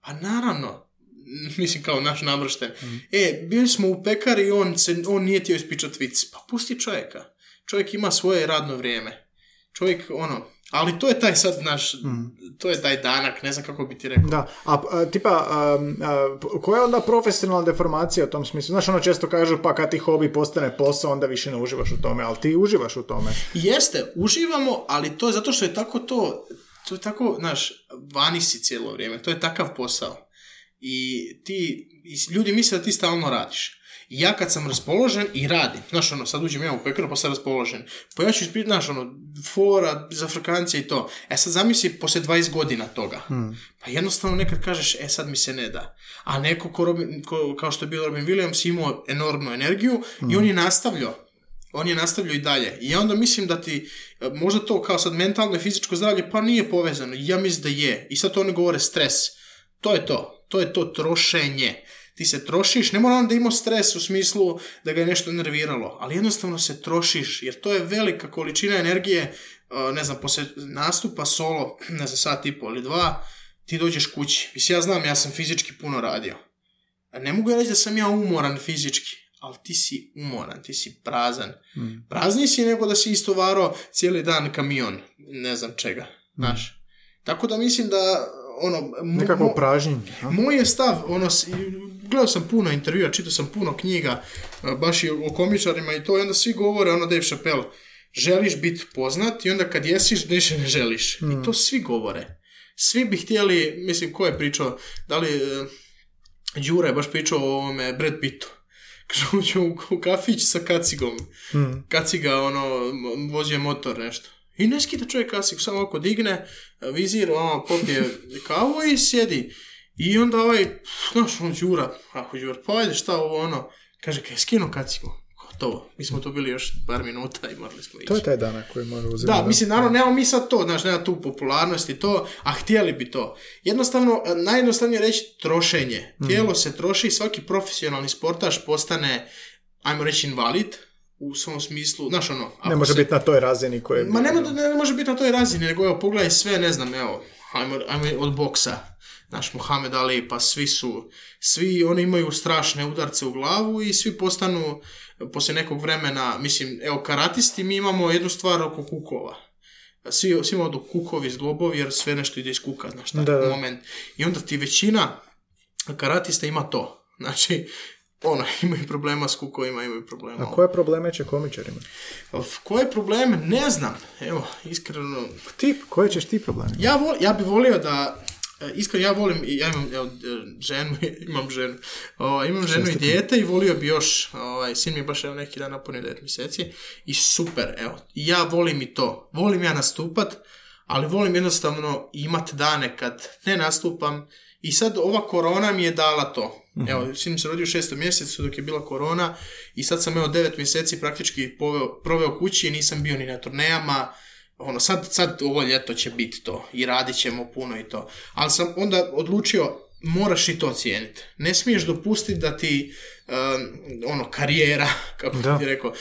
Pa naravno, mislim kao naš namršten. E, bili smo u pekari i on, se, on nije htio ispričat vic. Pa pusti čovjeka. Čovjek ima svoje radno vrijeme. čovjek, ono, ali to je taj sad naš, to je taj danak, ne znam kako bi ti rekao. Da, a, a, tipa, a, a, koja je onda profesionalna deformacija u tom smislu? Znaš, ono često kažu, pa kad ti hobi postane posao, onda više ne uživaš u tome, ali ti uživaš u tome. Jeste, uživamo, ali to je zato što je tako to, to je tako, znaš, vani si cijelo vrijeme, to je takav posao. I ti, i ljudi misle da ti stalno radiš. Ja kad sam raspoložen i radim, znaš ono, sad uđem ja u pekaru pa sam raspoložen, pa ja ću isprit, znaš ono, fora, za frkancije i to. E sad zamisli poslije 20 godina toga. Pa jednostavno nekad kažeš, e sad mi se ne da. A neko ko Robin, ko, kao što je bio Robin Williams imao enormnu energiju i on je nastavljao on je nastavljao i dalje. I ja onda mislim da ti, e, možda to kao sad mentalno i fizičko zdravlje, pa nije povezano. Ja mislim da je. I sad to oni govore stres. To je to. To je to trošenje. Ti se trošiš, ne mora on da ima stres u smislu da ga je nešto nerviralo, ali jednostavno se trošiš, jer to je velika količina energije, e, ne znam, poslije nastupa solo, ne znam, sat i pol ili dva, ti dođeš kući. Mislim, ja znam, ja sam fizički puno radio. Ne mogu reći da sam ja umoran fizički, ali ti si umoran, ti si prazan. Prazniji si nego da si istovaro cijeli dan kamion, ne znam čega, znaš. Tako da mislim da, ono... mo- pražnjenje. moj je stav, ono, gledao sam puno intervjua, čitao sam puno knjiga, e, baš i o komičarima i to, i onda svi govore, ono Dave Chappelle, želiš biti poznat i onda kad jesiš, više ne želiš. I to svi govore. Svi bi htjeli, mislim, ko je pričao, da li e, Đura je baš pričao o ovome Brad Pittu. Kaže, uđe u, u kafić sa kacigom. Kaciga, ono, vozio je motor, nešto. I ne skida čovjek kacigu, samo ovako digne, vizir, ono, popije kavu i sjedi. I onda ovaj, znaš, on Đura, ako Đura, pa ajde, šta ovo, ono, kaže, kaj, skinu kacigu. Gotovo. Mi smo tu bili još par minuta i morali smo ići. To je taj danak koji mora uzeti. Da, mislim, naravno, nemamo mi sad to, znaš, nema tu popularnost i to, a htjeli bi to. Jednostavno, e, najjednostavnije reći trošenje. Tijelo se troši, svaki profesionalni sportaš postane, ajmo reći, invalid, u svom smislu, znaš ono... Ne može se- biti na toj razini koje... Ma ne, ne, ne može biti na toj razini, nego evo, pogledaj sve, ne znam, evo, ajmo, ajmo od boksa, znaš, Muhammed Ali, pa svi su, svi oni imaju strašne udarce u glavu i svi postanu, poslije nekog vremena, mislim, evo, karatisti, mi imamo jednu stvar oko kukova. Svi, svi odu kukovi, zglobovi, jer sve nešto ide iz kuka, znaš, taj Da, moment. I onda ti većina karatista ima to. Znači, ono, imaju problema s kukovima, imaju problema. A koje probleme će komičarima? Koje probleme? Ne znam. Evo, iskreno, Ti, koje ćeš ti probleme? ja, vol, ja bi volio da, iskreno ja volim, ja imam evo, e, ženu, imam ženu, o, imam ženu i dijete i volio bi još, ovaj, sin mi je baš evo neki dan napunio 9 mjeseci i super, evo, ja volim i to, volim ja nastupat, ali volim jednostavno imat dane kad ne nastupam i sad ova korona mi je dala to. Evo, sin mi se rodio u šestom mjesecu dok je bila korona i sad sam evo devet mjeseci praktički poveo, proveo kući i nisam bio ni na turnejama, ono, sad, sad ovo ljeto će biti to i radit ćemo puno i to. Ali sam onda odlučio, moraš i to cijeniti. Ne smiješ dopustiti da ti, um, ono, karijera, kako Da. ti rekao,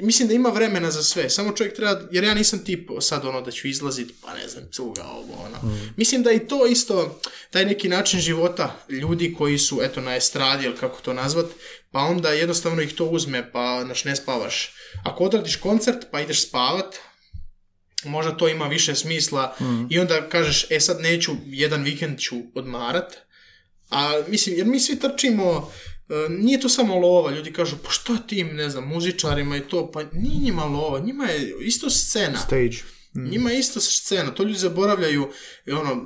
mislim da ima vremena za sve, samo čovjek treba, jer ja nisam tip sad ono da ću izlaziti, pa ne znam, cuga ovo, ono. Mislim da i to isto, taj neki način života ljudi koji su, eto, na estradi, ili kako to nazvat, pa onda jednostavno ih to uzme, pa, znaš, ne spavaš. Ako odradiš koncert, pa ideš spavat, možda to ima više smisla. I onda kažeš, e sad neću, jedan vikend ću odmarat, a mislim, jer mi svi trčimo, e, nije to samo lova, ljudi kažu, pa što tim, ne znam, muzičarima i to, pa nije njima lova, njima je isto scena. Stage. Njima je isto scena, to ljudi zaboravljaju, i ono, e,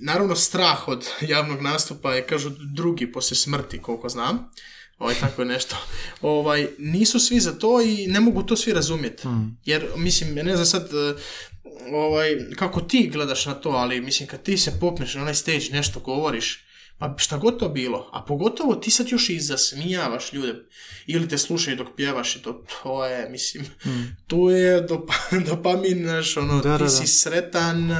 naravno strah od javnog nastupa je, kažu, drugi poslije smrti, koliko znam, ovaj, tako nešto, ovaj, nisu svi za to i ne mogu to svi razumjeti, jer, mislim, ja ne znam sad, e, ovaj, kako ti gledaš na to, ali, mislim, kad ti se popneš na onaj stage, nešto govoriš, pa šta god to bilo, a pogotovo ti sad još i zasmijavaš ljude, ili te slušaju dok pjevaš i to, to je, mislim, tu je dopa, dopamin, znaš, ono, Da, ti da, si da. sretan,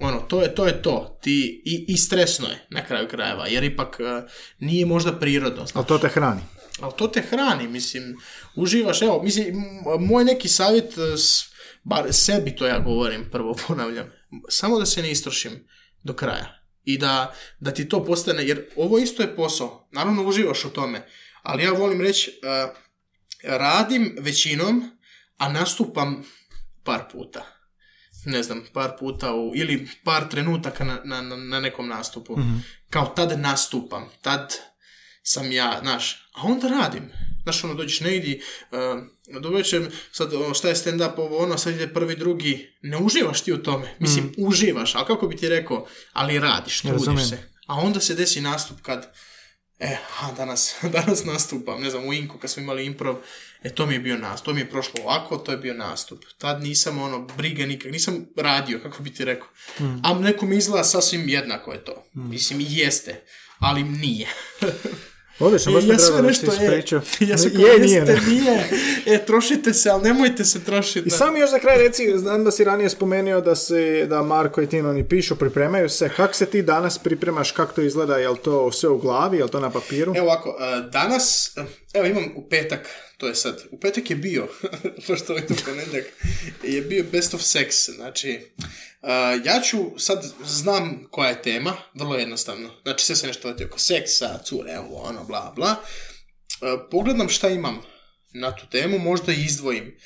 ono, to je to, je to. Ti, i, i stresno je, na kraju krajeva, jer ipak eh, nije možda prirodno, Ali to te hrani. ali to te hrani, mislim, uživaš, evo, mislim, moj neki savjet, s- bar sebi to ja govorim, prvo ponavljam, samo da se ne istrošim do kraja i da, da ti to postane, jer ovo isto je posao, naravno uživaš u tome, ali ja volim reći, eh, radim većinom, a nastupam par puta. Ne znam, par puta u, ili par trenutaka na, na, na- nekom nastupu. Kao tad nastupam, tad sam ja, znaš, a onda radim. Znaš, ono, dođeš negdje, uh, dovećem, sad, ono, šta je stand-up, ovo, ono, sad ide prvi, drugi, ne uživaš ti u tome. Mislim, uživaš, ali kako bi ti rekao, ali radiš, trudiš se. A onda se desi nastup kad, e, a danas, danas nastupam, ne znam, u Inku kad smo imali improv, e, to mi je bio nastup, to mi je prošlo ovako, to je bio nastup. Tad nisam, ono, brige nikak, nisam radio, kako bi ti rekao. A nekom izgleda sasvim jednako je to. Mislim, i jeste, ali nije. Odlično, baš mi ja sve nešto je, ja sam je, nije. jeste, nije. E, trošite se, ali nemojte se trošiti. I sam još za kraj reci, znam da si ranije spomenuo da se, da Marko i Tino ni pišu, pripremaju se. Kako se ti danas pripremaš, kako to izgleda, je li to sve u glavi, je li to na papiru? Evo ovako, e, danas, e, evo imam u petak, to je sad, u petak je bio, pošto je to ponedjeljak, je bio Best of Sex, znači, e, ja ću, sad znam koja je tema, vrlo jednostavno, znači sve se nešto vrti oko seksa, cure, ovo, ono, bla, bla, E, pogledam šta imam na tu temu, možda i izdvojim,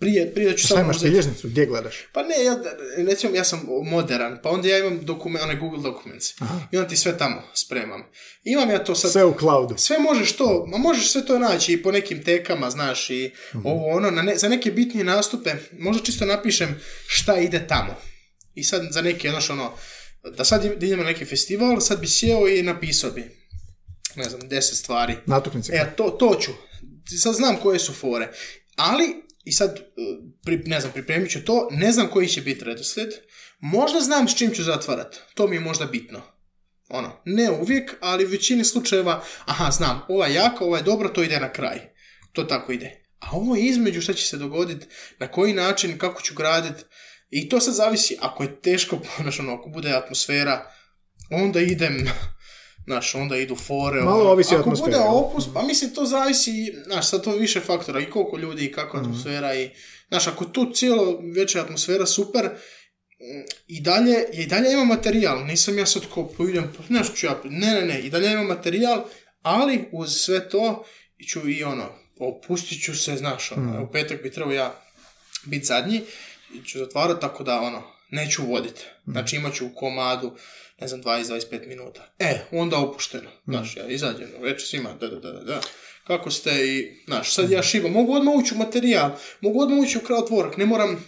prije, prije ću Šta samo imaš uzeti- bilježnicu, gdje gledaš? pa ne, ja, recimo, ja sam modern, pa onda ja imam dokument, onaj Google Documents. I onda ti sve tamo spremam. Imam ja to sad... Sve u cloudu. Sve možeš to, ma možeš sve to naći i po nekim tekama, znaš, i ovo ono, na ne- za neke bitnije nastupe, možda čisto napišem šta ide tamo. I sad za neke, znaš, ono, da sad idem na neki festival, sad bi sjeo i napisao bi, ne znam, deset stvari. Natuknice. E, to, to ću. Sad znam koje su fore. Ali, i sad, e, pri, ne znam, pripremit ću to, ne znam koji će biti redoslijed. Možda znam s čim ću zatvarat. To mi je možda bitno. Ono, ne uvijek, ali u većini slučajeva, aha, znam, ova je jaka, ova je dobra, to ide na kraj. To tako ide. A ovo je između šta će se dogoditi, na koji način, kako ću graditi. I to sad zavisi, ako je teško, znaš, ono, ako bude atmosfera, onda idem, znaš, onda idu fore. Malo ono. ovisi Ako bude opus, pa mislim, to zavisi, znaš, sad to više faktora, i koliko ljudi, i kakva Mhm. atmosfera, i, znaš, ako tu cijelo veća atmosfera, super, i dalje, i dalje ima materijal, nisam ja sad ko idem, pa nešto ću ja, ne, ne, ne, i dalje ima materijal, ali uz sve to ću i ono, opustit ću se, znaš, ono, Mhm. u petak bi trebao ja biti zadnji, i ću zatvarati tako da, ono, neću voditi. Mhm. Znači imat ću u komadu, ne znam, 20-25 minuta. E, onda opušteno. Mhm. Znaš, ja izađem, reći svima, da, da, da, da. Kako ste i, znaš, sad ja šibam, mogu odmah ući u materijal, mogu odmah ući u crowdwork, ne moram,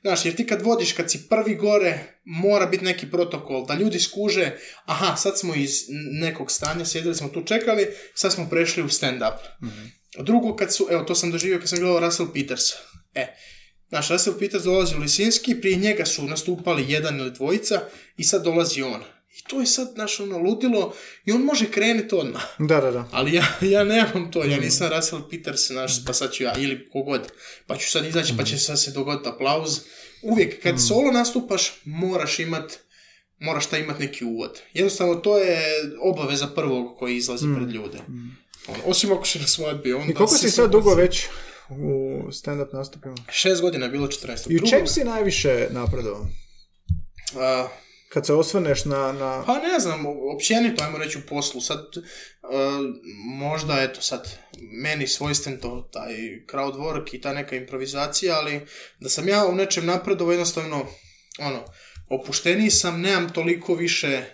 znaš, jer ti kad vodiš, kad si prvi gore, mora biti neki protokol, da ljudi skuže, aha, sad smo iz nekog stanja, sjedili smo tu, čekali, sad smo prešli u stand-up. Drugo, kad su, evo, to sam doživio kad sam gledao Russell Peters. E, Znaš, Russell Peters dolazi u Lisinski, prije njega su nastupali jedan ili dvojica i sad dolazi on. I to je sad, znaš, ono, ludilo i on može krenuti odmah. Da, da, da. Ali ja, ja nemam to, ja nisam Russell Peters, znaš, pa sad ću ja, ili kogod, pa ću sad izaći, pa će sad se dogoditi aplauz. Uvijek, kad solo nastupaš, moraš imat, moraš ta imat neki uvod. Jednostavno, to je obaveza prvog koji izlazi pred ljude. Ono, osim ako si na svadbi, onda I koliko si sad dugo već u stand-up nastupima? Šest godina je bilo 14. I u čem si najviše napredovao? A, Kad se osvrneš na... na... Pa ne znam, općenito, ajmo reći u poslu, sad, e, možda, eto sad, meni svojstven to, taj crowd work i ta neka improvizacija, ali da sam ja u nečem napredovao, jednostavno, ono, opušteniji sam, nemam toliko više,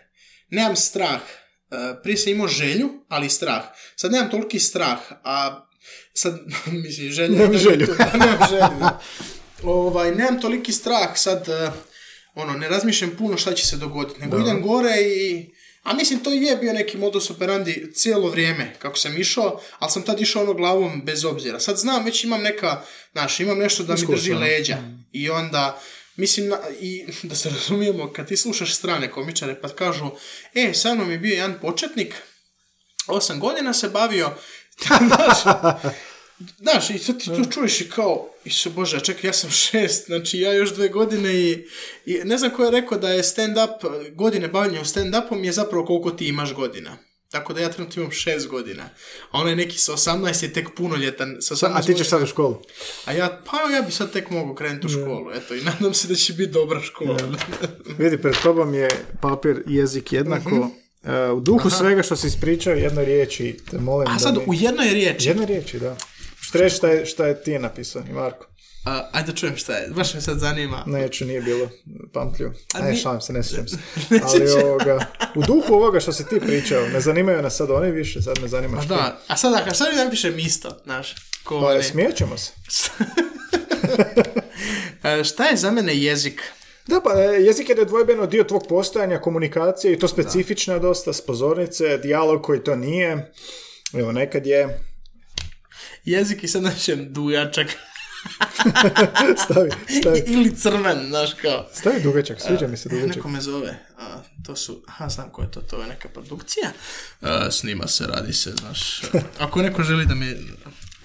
nemam strah, E, prije sam imao želju, ali i strah. Sad nemam toliki strah, a sad, mislim, želja... Nemam želju. nemam želju. Ovaj, nemam toliki strah, sad, e, ono, ne razmišljam puno šta će se dogoditi, nego idem gore i... A mislim, to je bio neki modus operandi cijelo vrijeme kako sam išao, ali sam tad išao ono glavom bez obzira. Sad znam, već imam neka, znaš, imam nešto da mi drži leđa. I onda, mislim, na- i da se razumijemo, kad ti slušaš strane komičare pa kažu, e, sa mnom je bio jedan početnik, osam godina se bavio, znaš, Znaš, i sad ti to čuješ i kao, Isu Bože, čekaj, ja sam šest, znači ja još dve godine i, i ne znam ko je rekao da je stand-up, godine bavljenja u stand-upom je zapravo koliko ti imaš godina. Tako da ja trenutno imam šest godina. A onaj neki sa 18 je tek punoljetan. Sa 18 A ti ćeš sad u školu? A ja, pa ja bi sad tek mogao krenuti u školu, eto, i nadam se da će biti dobra škola. Vidi, pred tobom je papir i jezik jednako. E, u duhu svega što si ispričao, jednoj riječi, te molim A da sad mi- u jednoj riječi, Jednoj riječi, da. Reći šta je, šta je ti je napisao i Marko? A, ajde da čujem šta je, baš me sad zanima. Neću, nije bilo pamtljivo. A Aj, ni- šalim se, ne sjećam se. Ali ovoga, u duhu ovoga što si ti pričao, ne zanimaju nas sad oni više, sad me zanima što. da, a sad ako sad mi napišem isto, znaš, ko Pa oni- smijet ćemo se. E, šta je za mene jezik? Da, pa e, jezik je nedvojbeno dio tvog postojanja, komunikacije i to specifična dosta, s pozornice, dijalog koji to nije. Evo, nekad je... Jezik i sad napišem dujačak. Stavi, stavi, Ili crven, znaš kao. stavi dugačak, sviđa mi se dugačak. Neko me zove. A, to su, aha, znam ko je to, to je neka produkcija. A, snima se, radi se, znaš. Ako neko želi da mi...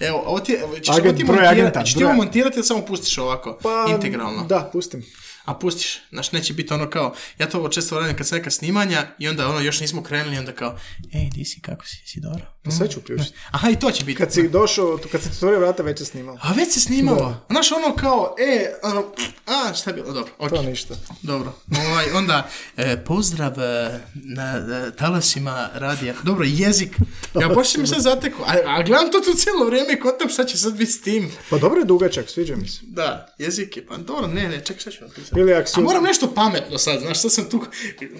Evo, ovo ti, ćeš ovo ti montirati, ćeš ti ovo montirati ili samo pustiš ovako, Pa, integralno? Da, pustim. A pustiš, znaš, neće biti ono kao, ja to ovo često radim kad se neka snimanja i onda ono još nismo krenuli onda kao, ej, di si, kako si, si dobro? Pa sve ću uključiti. Aha, i to će biti. Kad si došao, kad si otvorio vrata, već se snimao. A već se snimalo. Znaš, ono kao, e, ono, a, šta je bilo, dobro, ok. To ništa. Dobro, ovaj, onda, e, pozdrav e, na e, talasima radija. Dobro, jezik. Ja baš mi sad zateko. A, a gledam to tu cijelo vrijeme i kontam šta će sad biti s tim. Pa dobro je dugačak, sviđa mi se. Da, jezik je, pa dobro, ne, ne, čekaj, šta ću napisati? Ili ako si... A moram nešto pametno sad, znaš, sad sam tu,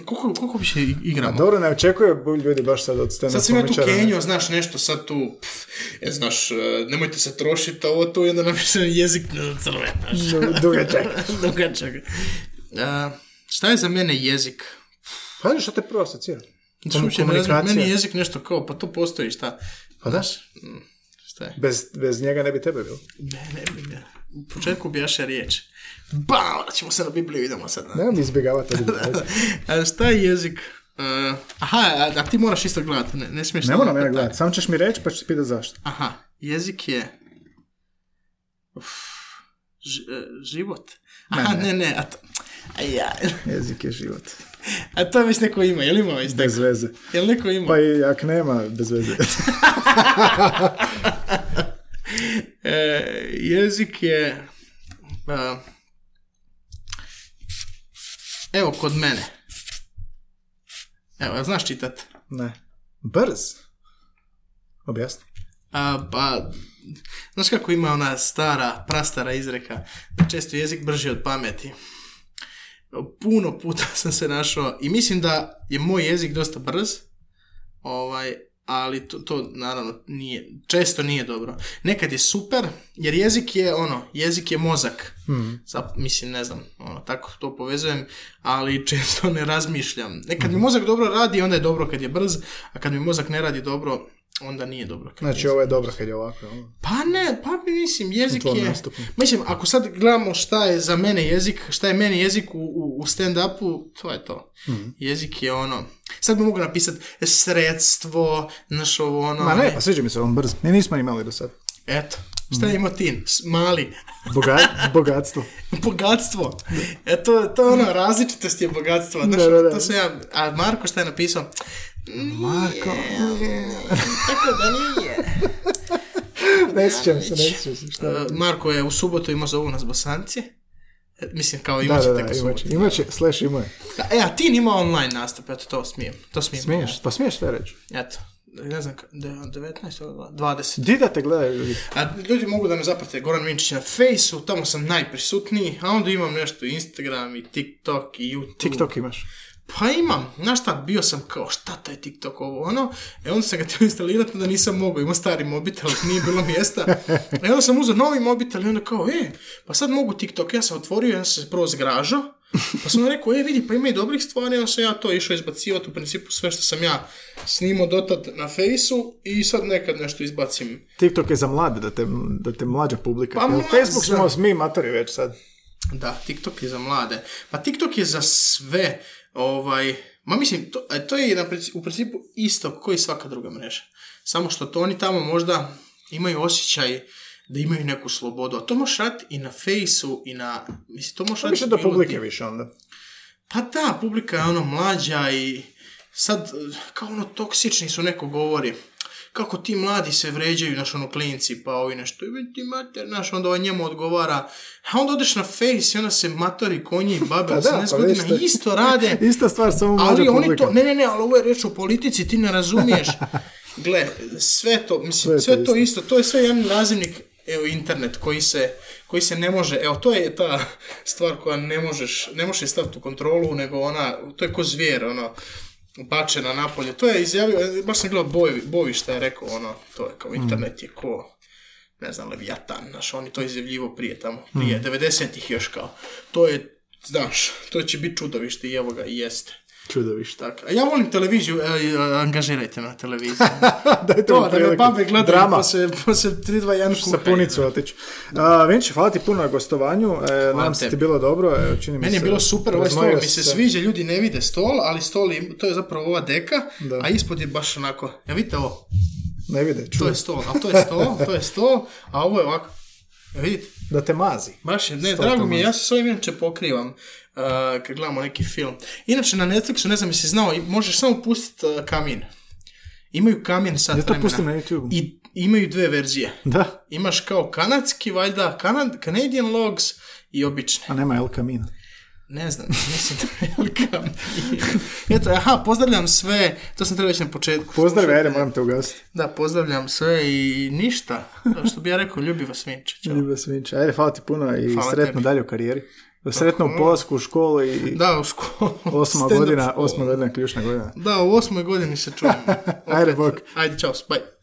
koliko, koliko više i- igramo? Dobro, ne očekuje ljudi baš sad od stand Sad sam ja tu Kenio, znaš, nešto sad tu, pff, e, znaš, e, nemojte se trošiti, a ovo tu je onda napišem jezik na crven, znaš. Dugačak. Dugačak. A, šta je za mene jezik? Pa što te prvo asocira? Uopće znam, meni je jezik nešto kao, pa to postoji, šta? Pa da. Mm, Šta je? Bez, bez njega ne bi tebe bilo. Ne, ne, ne, ne. U početku bijaše riječ. Ba, ćemo se na Bibliju, idemo sad. Na. Nemam izbjegavati. šta je jezik? Uh, aha, a, a ti moraš isto gledati, ne, ne smiješ... Ne moram mene gledati, samo ćeš mi reći pa ti pitati zašto. Aha, jezik je... Uf, ž- e, život. Aha, ne, ne, a to... A ja, Jezik je život. a to već neko ima, jel ima već Bez veze. Jel neko ima? Pa i ako nema, bez veze. E, jezik je... evo, kod mene. Evo, znaš čitat? ne. Brz. Objasni. A, pa, znaš kako ima ona stara, prastara izreka, da često je jezik brži od pameti. Puno puta sam se našao i mislim da je moj jezik dosta brz, ovaj, ali to, to naravno nije, često nije dobro. Nekad je super, jer jezik je ono, jezik je mozak. Zap- mislim, ne znam, ono, tako to povezujem, ali često ne razmišljam. Nekad mi mozak dobro radi, onda je dobro kad je brz, a kad mi mozak ne radi dobro, onda nije dobro. Kad Znači, ovo je dobro kad je ovako. ono. pa ne, pa mislim, jezik je... nastupu. Mislim, ako sad gledamo šta je za mene jezik, šta je meni jezik u, u, stand-upu, to je to. Mhm. Jezik je ono... Sad bi mogu napisati sredstvo, znaš ovo ono... Ma ne, pa sviđa mi se on brz. Mi nismo imali do sad. Eto, šta je imao tin? Mali. Boga- bogatstvo. bogatstvo. E, to, to je ono, različitost je bogatstvo. Znaš, Da, da, da. To sam ja... A Marko šta je napisao? Marko. Tako da nije. ne sjećam se, ne sjećam se. Šta? E, Marko je u subotu imao zovu nas bosanci. E, Mislim, kao Da, imat će da, da, u imat subotu. će, imat će, slash ima. Da, E, a ti nima online nastup, eto, to smijem. To smijem. Smiješ, pa smiješ sve reći. Eto, ne znam, ka- de- 19, 20. Di da te gledaju ljudi? A ljudi mogu da me zaprate Goran Vinčić na Faceu, tamo sam najprisutniji, a onda imam nešto Instagram i TikTok i YouTube. TikTok imaš. Pa imam, znaš šta, bio sam kao, šta taj TikTok ovo ono, e onda sam ga htio instalirati, da nisam mogao, imao stari mobitel, nije bilo mjesta, e onda sam uzeo novi mobitel i onda kao, e, pa sad mogu TikTok, ja sam otvorio, ja sam se prvo zgražao, pa sam rekao, e, vidi, pa ima i dobrih stvari, onda sam ja to išao izbacivati, u principu sve što sam ja snimao dotad na Faceu i sad nekad nešto izbacim. TikTok je za mlade, da te, da te mlađa publika. Pa ma- Facebook smo mi matori već sad. Da, TikTok je za mlade. Pa TikTok je za sve, ovaj, ma mislim, to, e, to je na u principu isto koji svaka druga mreža. Samo što to oni tamo možda imaju osjećaj da imaju neku slobodu, a to možeš raditi i na Faceu i na, mislim, to možeš raditi Više do bilo publike više onda. Pa da, publika je ono mlađa i sad, eh, kao ono, toksični su neko govori. Kako ti mladi se vređaju, naš ono, klinci, pa ovi nešto, i ti mater, naš, onda ovaj njemu odgovara. A onda odeš na face i onda se matori, konji i babe, Pa od da, 17 pa godina isto- rade. Ista stvar, samo Ali oni publika. to, ne, ne, ne, ali ovo je reč o politici, ti ne razumiješ. gle, sve to, mislim, Sve sve, to to isto, to je sve jedan nazivnik, evo, internet, koji se, koji se ne može, evo, to je ta stvar koja ne možeš, ne možeš staviti u kontrolu, nego ona, to je ko zvijer, ono, bačena napolje. To je izjavio, baš sam gledao Bovi, Bovi šta je rekao, ono, to je kao internet je ko, ne znam, Leviatan, znaš, on je to izjavljivo prije tamo, prije 90-ih još kao. To je, znaš, to će biti čudovište i evo ga, i jeste. Čudovište. Tako. A ja volim televiziju, e, e, angažirajte me na televiziji. Dajte to, da me babe gledaju Drama. poslije, poslije 3, 2, 1 Sa punicu otići. Vinči, hvala ti puno na gostovanju. E, nadam se ti bilo dobro. Evo, čini mi Meni je se- bilo super, ovaj stol mi se sviđa, ljudi ne vide stol, ali stol, im- to je zapravo ova deka, Da. a ispod je baš onako, ja vidite ovo, Ne vide, to čuj. je stol, a to je stol, to je stol, a ovo je ovako, vidite, Da te mazi. Baš je, ne, Stol drago to mi je, ja se s ovim inače pokrivam uh, kad gledamo neki film. Inače na Netflixu, ne znam jesi znao, možeš samo pustiti uh, kamin. Imaju kamin sat Ja to vremena. pustim na YouTube. I imaju dve verzije. Da, Imaš kao kanadski, valjda, Canad, Canadian Logs i obične. a nema El Camino. Ne znam, mislim da je velika. Eto, aha, pozdravljam sve, to sam trebao na početku. Pozdrav, ajde, moram te ugasiti. Da, pozdravljam sve i ništa. Što bi ja rekao, ljubi vas Vinčić. Ljubav Svinča. Ajde, hvala ti puno i Hvala sretno tebi. dalje u karijeri. Sretno u polasku u školu i Da, u školu. osma godina, osma godina ključna godina. Da, u osmoj godini se čujemo. Ajde, bok. Ajde, čao, bye.